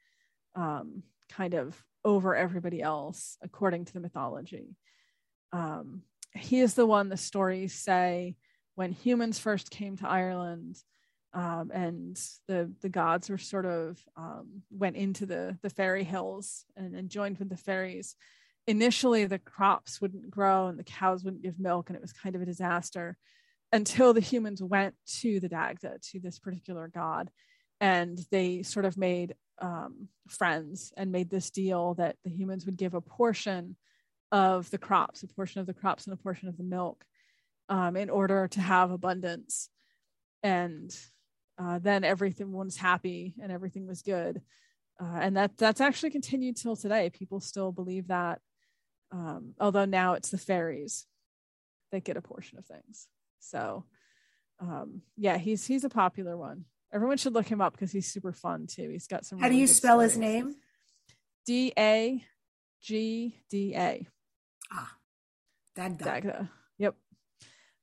um, kind of over everybody else, according to the mythology. Um, he is the one the stories say when humans first came to Ireland, um, and the the gods were sort of um, went into the the fairy hills and, and joined with the fairies. Initially, the crops wouldn't grow and the cows wouldn't give milk, and it was kind of a disaster until the humans went to the Dagda, to this particular god, and they sort of made um, friends and made this deal that the humans would give a portion of the crops, a portion of the crops and a portion of the milk, um, in order to have abundance. And uh, then everything was happy and everything was good. Uh, and that that's actually continued till today. People still believe that, um, although now it's the fairies that get a portion of things. So, um, yeah, he's he's a popular one. Everyone should look him up because he's super fun too. He's got some. How really do you spell stories. his name? D A G D A. Ah, Dagda. Dagda. Yep.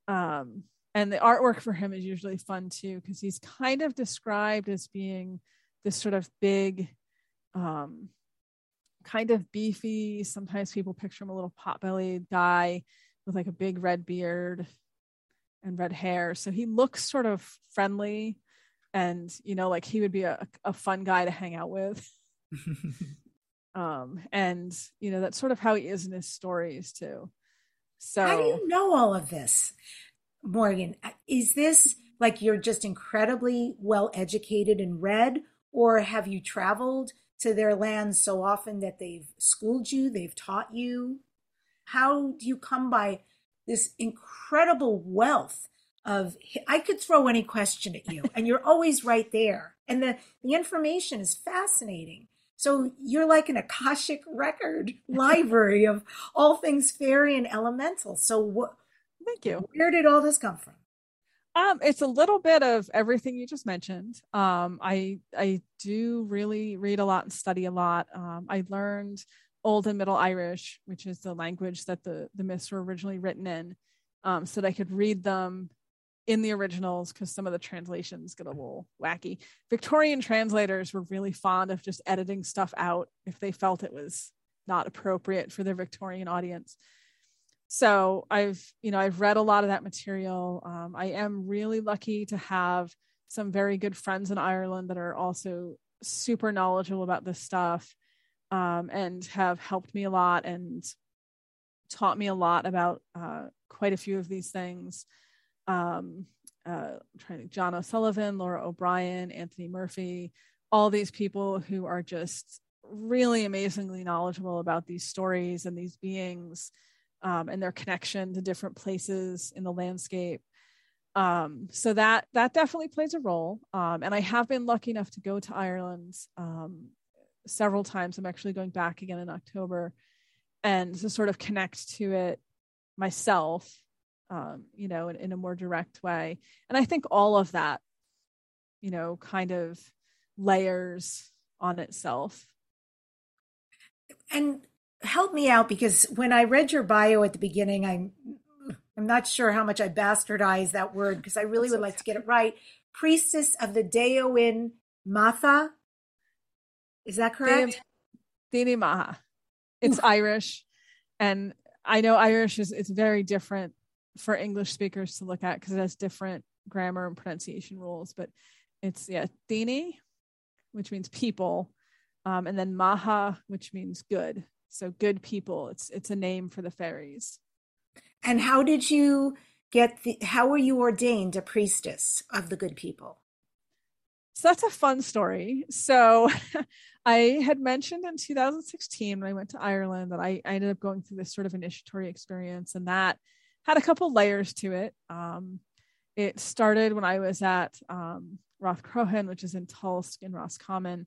Um, and the artwork for him is usually fun too because he's kind of described as being this sort of big, um, kind of beefy. Sometimes people picture him a little pot-bellied guy with like a big red beard and red hair. So he looks sort of friendly and you know like he would be a, a fun guy to hang out with. um and you know that's sort of how he is in his stories too. So How do you know all of this? Morgan, is this like you're just incredibly well educated and read or have you traveled to their lands so often that they've schooled you, they've taught you? How do you come by this incredible wealth of I could throw any question at you and you're always right there. And the, the information is fascinating. So you're like an Akashic record library of all things fairy and elemental. So what thank you. Where did all this come from? Um, it's a little bit of everything you just mentioned. Um, I I do really read a lot and study a lot. Um, I learned Old and Middle Irish, which is the language that the, the myths were originally written in, um, so that I could read them in the originals because some of the translations get a little wacky. Victorian translators were really fond of just editing stuff out if they felt it was not appropriate for their Victorian audience. So I've, you know, I've read a lot of that material. Um, I am really lucky to have some very good friends in Ireland that are also super knowledgeable about this stuff um, and have helped me a lot and taught me a lot about uh, quite a few of these things. Um, uh, trying to Jon O'Sullivan, Lora O'Brien, Anthony Murphy, all these people who are just really amazingly knowledgeable about these stories and these beings um, and their connection to different places in the landscape. Um, so that that definitely plays a role. Um, and I have been lucky enough to go to Ireland um, several times. I'm actually going back again in October and to sort of connect to it myself, um, you know, in, in a more direct way. And I think all of that, you know, kind of layers on itself. And help me out because when I read your bio at the beginning, I'm I'm not sure how much I bastardized that word because I really That's would okay. like to get it right. Priestess of the Daoine Maithe. Is that correct? Daoine Maithe. It's Oof. Irish. And I know Irish is it's very different for English speakers to look at because it has different grammar and pronunciation rules. But it's yeah, Dini, which means people, um, and then Maha, which means good. So good people. It's it's a name for the fairies. And how did you get the how were you ordained a priestess of the good people? So that's a fun story. So I had mentioned in 2016 when I went to Ireland that I, I, ended up going through this sort of initiatory experience, and that had a couple layers to it. Um, it started when I was at um, Rathcroghan, which is in Tulsk in Roscommon.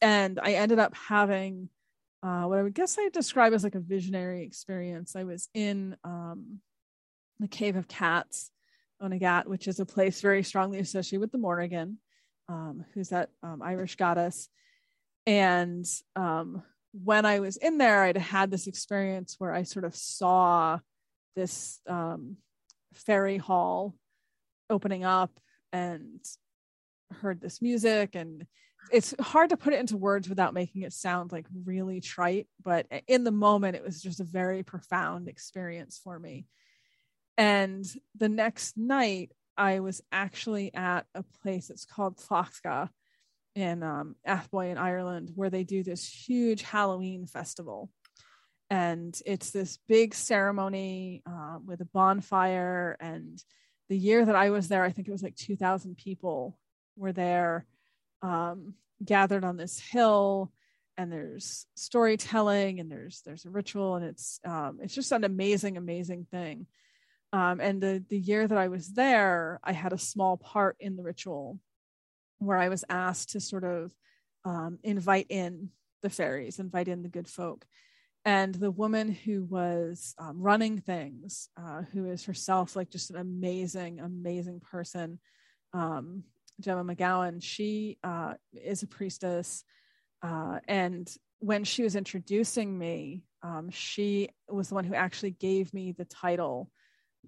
And I ended up having uh, what I would guess I describe as like a visionary experience. I was in um, the Cave of Cats, Oweynagat, which is a place very strongly associated with the Morrigan, um, who's that um, Irish goddess. And um, when I was in there, I'd had this experience where I sort of saw this um, fairy hall opening up and heard this music and it's hard to put it into words without making it sound like really trite but in the moment it was just a very profound experience for me. And the next night i was actually at a place that's called Tlachtga in um, Athboy in Ireland where they do this huge Halloween festival. And it's this big ceremony uh, with a bonfire. And the year that i was there i think it was like 2000 people were there um, gathered on this hill and there's storytelling and there's there's a ritual and it's um, it's just an amazing amazing thing. Um, and the the year that i was there i had a small part in the ritual where i was asked to sort of um, invite in the fairies invite in the good folk. And the woman who was um, running things uh, who is herself like just an amazing amazing person um, gemma mcgowan she uh, is a priestess uh, and when she was introducing me um, she was the one who actually gave me the title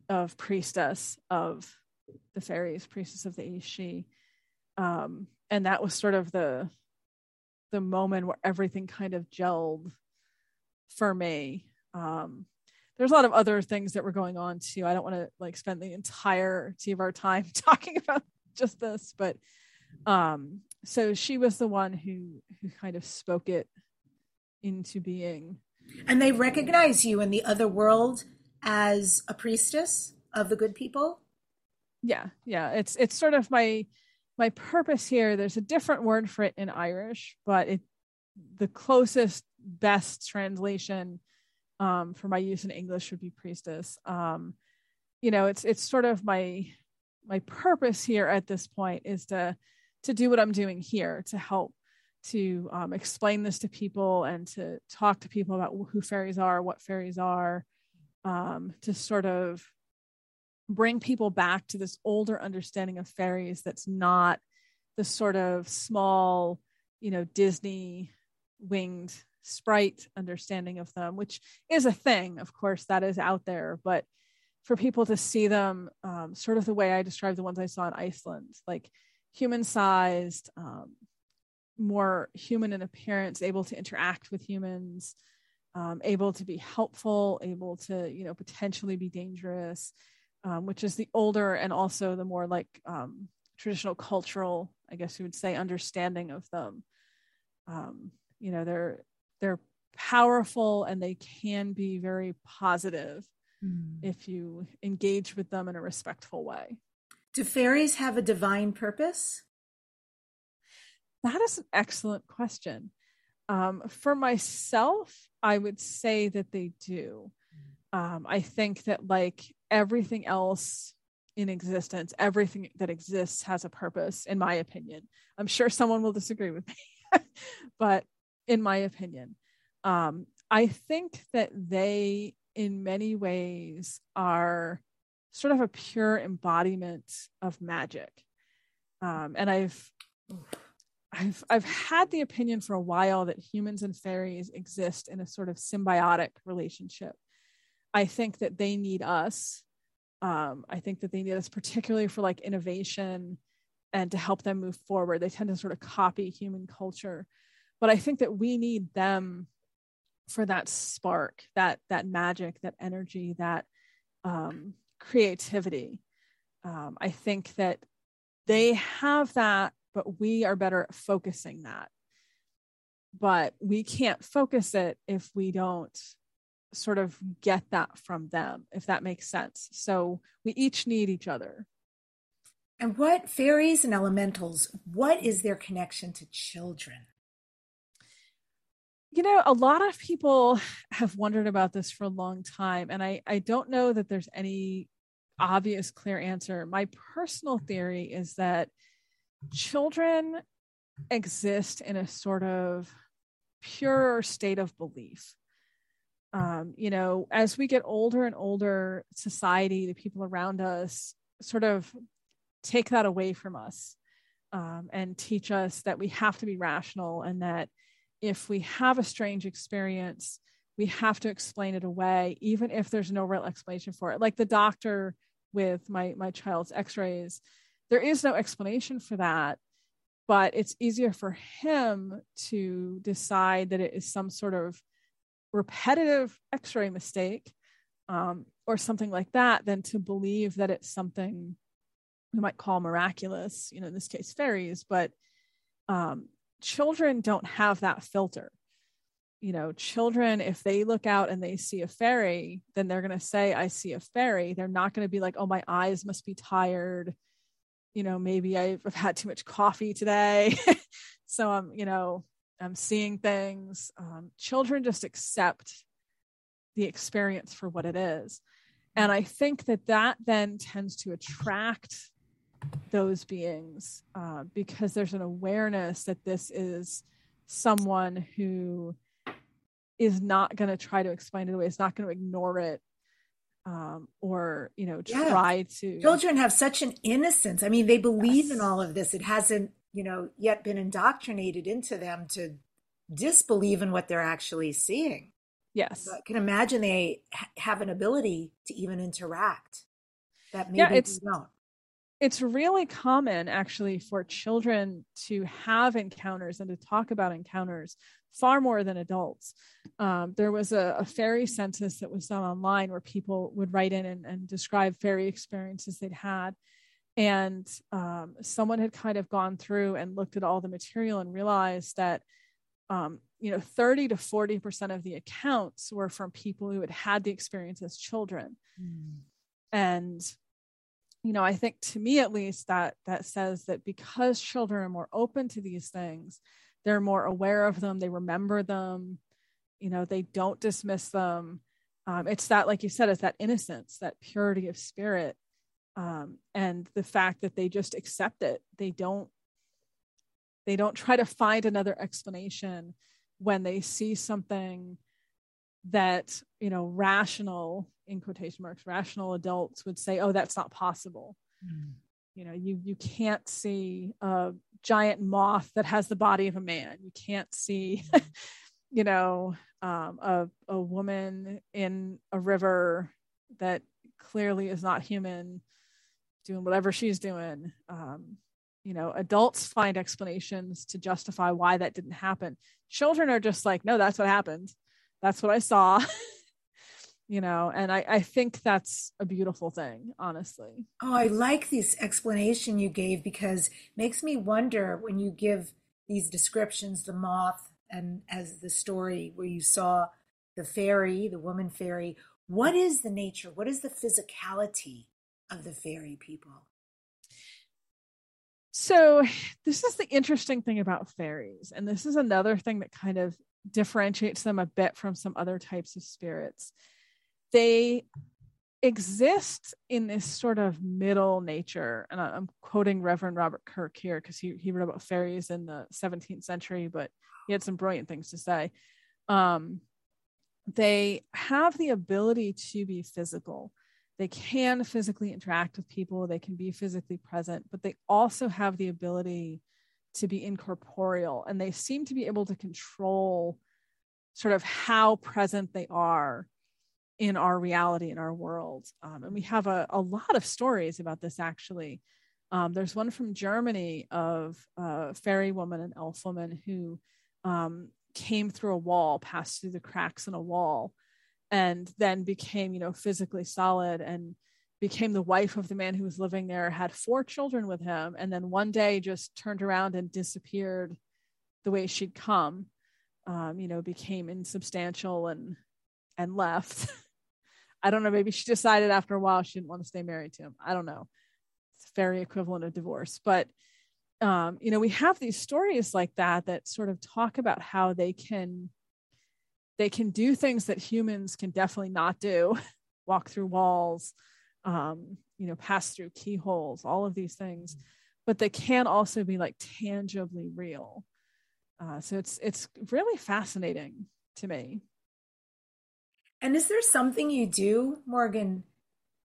of priestess of the fairies priestess of the aos sí um, and that was sort of the the moment where everything kind of gelled for me. Um, there's a lot of other things that were going on too. I don't want to like spend the entirety of our time talking about just this, but um, so she was the one who who kind of spoke it into being. And they recognize you in the other world as a priestess of the good people. Yeah, yeah. It's it's sort of my my purpose here. There's a different word for it in Irish, but it the closest best translation um, for my use in English would be priestess. Um, you know, it's it's sort of my my purpose here at this point is to to do what I'm doing here to help to um, explain this to people and to talk to people about who fairies are, what fairies are, um, to sort of bring people back to this older understanding of fairies that's not the sort of small, you know, Disney winged sprite understanding of them, which is a thing, of course, that is out there. But for people to see them um, sort of the way I described the ones I saw in Iceland, like human sized, um, more human in appearance, able to interact with humans, um, able to be helpful, able to, you know, potentially be dangerous, um, which is the older and also the more like um, traditional cultural, I guess you would say, understanding of them. Um, you know, they're they're powerful and they can be very positive mm. if you engage with them in a respectful way. Do fairies have a divine purpose? That is an excellent question. Um, for myself, I would say that they do. Um, I think that, like everything else in existence, everything that exists has a purpose, in my opinion. I'm sure someone will disagree with me, but in my opinion. Um, I think that they, in many ways, are sort of a pure embodiment of magic. Um, and I've, I've, I've had the opinion for a while that humans and fairies exist in a sort of symbiotic relationship. I think that they need us. Um, I think that they need us particularly for like innovation and to help them move forward. They tend to sort of copy human culture but i think that we need them for that spark that that magic that energy that um, creativity. Um, i think that they have that but we are better at focusing that. But we can't focus it if we don't sort of get that from them if that makes sense. So we each need each other. And what fairies and elementals what is their connection to children you know a lot of people have wondered about this for a long time and i i don't know that there's any obvious clear answer my personal theory is that children exist in a sort of pure state of belief. Um, you know, as we get older and older, society, the people around us sort of take that away from us um, and teach us that we have to be rational and that if we have a strange experience, we have to explain it away, even if there's no real explanation for it. Like the doctor with my my child's X-rays, there is no explanation for that, but it's easier for him to decide that it is some sort of repetitive X-ray mistake um, or something like that than to believe that it's something we might call miraculous, you know, in this case, fairies, but um, children don't have that filter. You know, children, if they look out and they see a fairy, then they're going to say, I see a fairy. They're not going to be like, oh, my eyes must be tired. You know, maybe I've had too much coffee today. so I'm, you know, I'm seeing things. Um, children just accept the experience for what it is. And I think that that then tends to attract those beings uh, because there's an awareness that this is someone who is not going to try to explain it away is not going to ignore it um, or you know try yeah. to children have such an innocence. I mean they believe yes. in all of this. It hasn't you know yet been indoctrinated into them to disbelieve in what they're actually seeing. Yes. So i can imagine they have an ability to even interact that maybe yeah, it's, don't it's really common actually for children to have encounters and to talk about encounters far more than adults. Um, there was a, a, fairy census that was done online where people would write in and, and describe fairy experiences they'd had. And um, someone had kind of gone through and looked at all the material and realized that, um, you know, 30 to 40% of the accounts were from people who had had the experience as children. Mm. And you know i think to me at least that that says that because children are more open to these things they're more aware of them they remember them you know they don't dismiss them. Um, it's that like you said it's that innocence that purity of spirit um, and the fact that they just accept it. They don't they don't try to find another explanation when they see something that you know rational in quotation marks rational adults would say oh that's not possible. Mm. you know you you can't see a giant moth that has the body of a man. You can't see mm. you know um, a, a woman in a river that clearly is not human doing whatever she's doing. Um, you know adults find explanations to justify why that didn't happen. Children are just like no that's what happened that's what I saw. you know, and I, I think that's a beautiful thing, honestly. Oh, I like this explanation you gave because makes me wonder when you give these descriptions, the moth and as the story where you saw the fairy, the woman fairy, what is the nature? What is the physicality of the fairy people? So, this is the interesting thing about fairies, and this is another thing that kind of differentiates them a bit from some other types of spirits. They exist in this sort of middle nature. And I'm quoting Reverend Robert Kirk here because he, he wrote about fairies in the 17th century, but he had some brilliant things to say. Um, they have the ability to be physical. They can physically interact with people, they can be physically present, but they also have the ability to be incorporeal and they seem to be able to control sort of how present they are in our reality in our world. Um, and we have a, a lot of stories about this actually. Um, there's one from germany of a fairy woman and elf woman who um, came through a wall passed through the cracks in a wall and then became you know physically solid and became the wife of the man who was living there, had four children with him, and then one day just turned around and disappeared the way she'd come. Um, you know, became insubstantial and and left. I don't know. Maybe she decided after a while she didn't want to stay married to him. I don't know. It's very equivalent of divorce, but um, you know, we have these stories like that that sort of talk about how they can they can do things that humans can definitely not do, walk through walls, um, you know, pass through keyholes, all of these things. but they can also be like tangibly real. Uh, so it's it's really fascinating to me. And is there something you do, Morgan,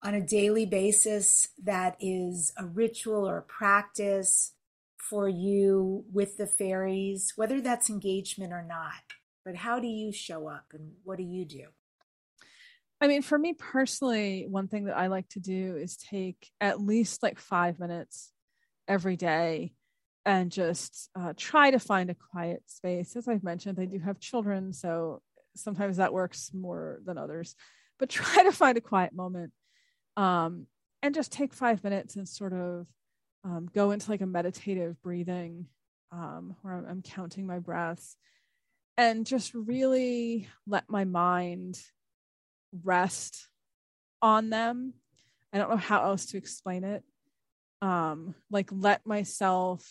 on a daily basis that is a ritual or a practice for you with the fairies, whether that's engagement or not? But how do you show up and what do you do? I mean, for me personally, one thing that I like to do is take at least like five minutes every day and just uh, try to find a quiet space. As I've mentioned, I do have children, so sometimes that works more than others, but try to find a quiet moment um, and just take five minutes and sort of um, go into like a meditative breathing um, where I'm, I'm counting my breaths and just really let my mind rest on them. I don't know how else to explain it. Um, like let myself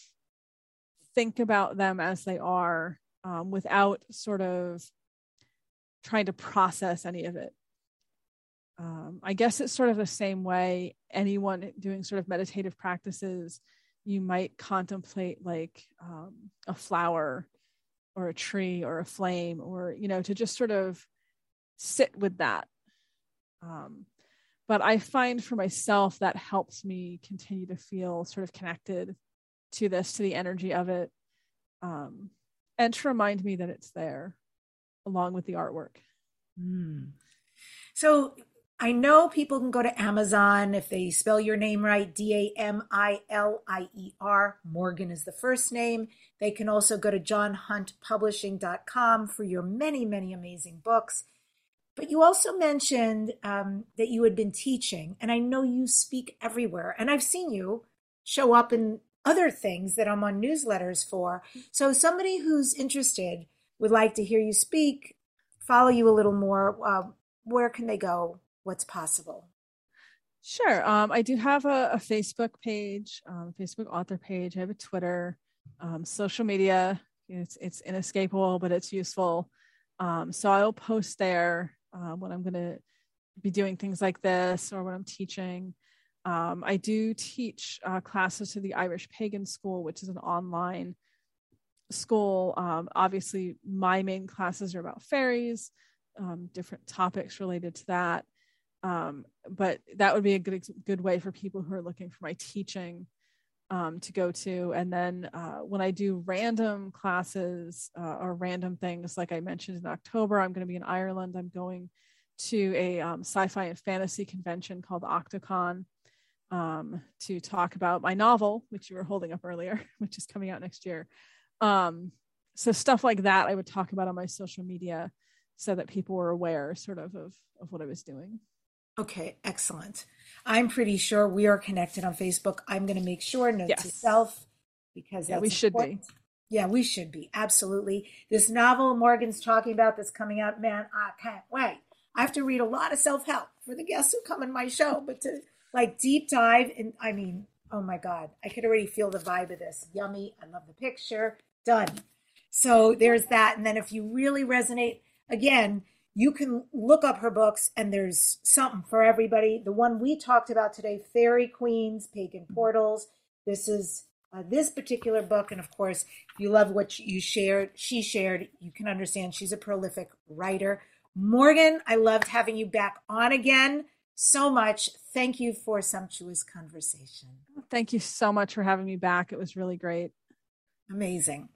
think about them as they are um, without sort of trying to process any of it. Um, I guess it's sort of the same way anyone doing sort of meditative practices, you might contemplate like um, a flower or a tree or a flame, or, you know, to just sort of sit with that. Um, but I find for myself that helps me continue to feel sort of connected to this, to the energy of it, um, and to remind me that it's there along with the artwork. Mm. So I know people can go to Amazon if they spell your name right D A M I L I E R. Morgan is the first name. They can also go to johnhuntpublishing.com for your many, many amazing books. But you also mentioned um, that you had been teaching, and I know you speak everywhere, and I've seen you show up in other things that I'm on newsletters for. So, somebody who's interested would like to hear you speak, follow you a little more. Uh, where can they go? What's possible? Sure. Um, I do have a, a Facebook page, um, Facebook author page. I have a Twitter, um, social media. It's it's inescapable, but it's useful. Um, so I'll post there uh, when I'm going to be doing things like this or when I'm teaching. Um, I do teach uh, classes to the Irish Pagan School, which is an online school. Um, obviously, my main classes are about fairies, um, different topics related to that. Um, but that would be a good good way for people who are looking for my teaching um, to go to. And then uh, when I do random classes uh, or random things, like I mentioned in October, I'm going to be in Ireland. I'm going to a um, sci-fi and fantasy convention called Octocon um, to talk about my novel, which you were holding up earlier, which is coming out next year. Um, so stuff like that, I would talk about on my social media so that people were aware, sort of, of, of what I was doing. Okay, excellent. I'm pretty sure we are connected on Facebook. I'm going to make sure note yes. to self because yeah, we should important. be. Yeah, we should be absolutely. This novel Morgan's talking about that's coming out, man, I can't wait. I have to read a lot of self help for the guests who come in my show, but to like deep dive and I mean, oh my god, I could already feel the vibe of this. Yummy. I love the picture. Done. So there's that. And then if you really resonate, again, you can look up her books and there's something for everybody. The one we talked about today, Fairy Queens, Pagan Portals. This is uh, this particular book. And of course, if you love what you shared, she shared, you can understand she's a prolific writer. Morgan, I loved having you back on again so much. Thank you for sumptuous conversation. Thank you so much for having me back. It was really great. Amazing.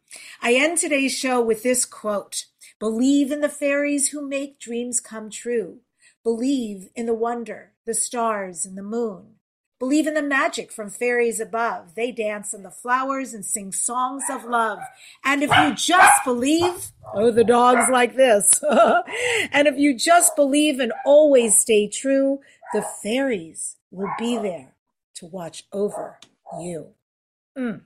I end today's show with this quote Believe in the fairies who make dreams come true. Believe in the wonder, the stars, and the moon. Believe in the magic from fairies above. They dance on the flowers and sing songs of love. And if you just believe, oh, the dog's like this. and if you just believe and always stay true, the fairies will be there to watch over you. Mm.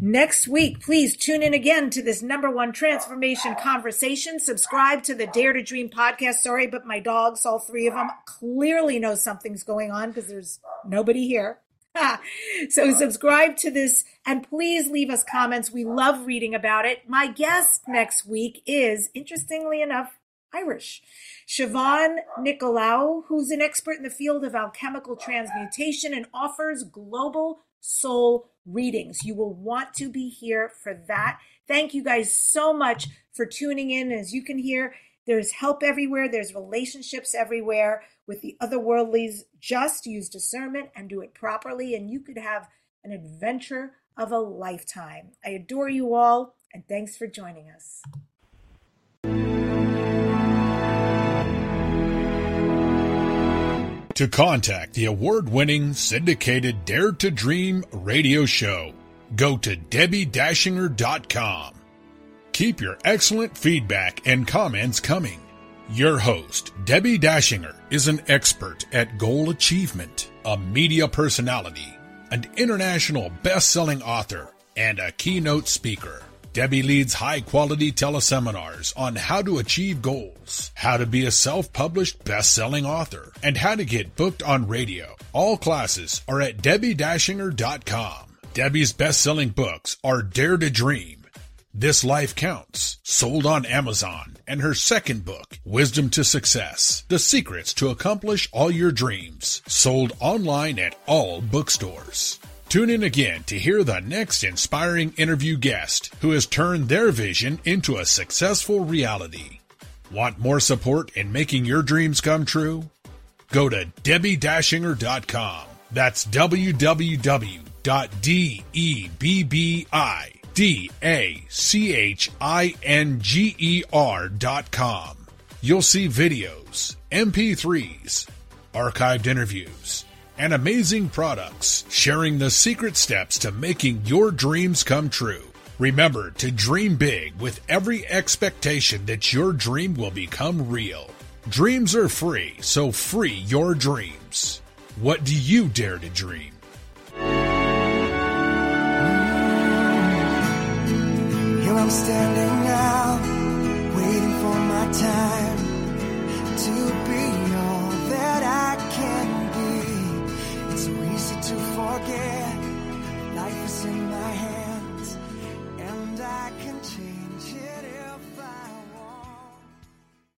Next week, please tune in again to this number one transformation conversation. Subscribe to the Dare to Dream podcast. Sorry, but my dogs, all three of them, clearly know something's going on because there's nobody here. so subscribe to this and please leave us comments. We love reading about it. My guest next week is, interestingly enough, Irish. Siobhan Nicolau, who's an expert in the field of alchemical transmutation and offers global soul readings. You will want to be here for that. Thank you guys so much for tuning in. As you can hear, there's help everywhere, there's relationships everywhere with the otherworldlies. Just use discernment and do it properly, and you could have an adventure of a lifetime. I adore you all, and thanks for joining us. To contact the award winning syndicated Dare to Dream radio show, go to DebbiDachinger.com. Keep your excellent feedback and comments coming. Your host, Debbi Dachinger, is an expert at goal achievement, a media personality, an international best selling author, and a keynote speaker. Debbi leads high quality teleseminars on how to achieve goals, how to be a self published best selling author, and how to get booked on radio. All classes are at DebbiDachinger.com. Debbi's best selling books are Dare to Dream, This Life Counts, sold on Amazon, and her second book, Wisdom to Success The Secrets to Accomplish All Your Dreams, sold online at all bookstores. Tune in again to hear the next inspiring interview guest who has turned their vision into a successful reality. Want more support in making your dreams come true? Go to DebbiDachinger.com. That's www.debbidachinger.com. You'll see videos, MP3s, archived interviews, and amazing products, sharing the secret steps to making your dreams come true. Remember to dream big with every expectation that your dream will become real. Dreams are free, so free your dreams. What do you dare to dream? Here I'm standing now, waiting for my time to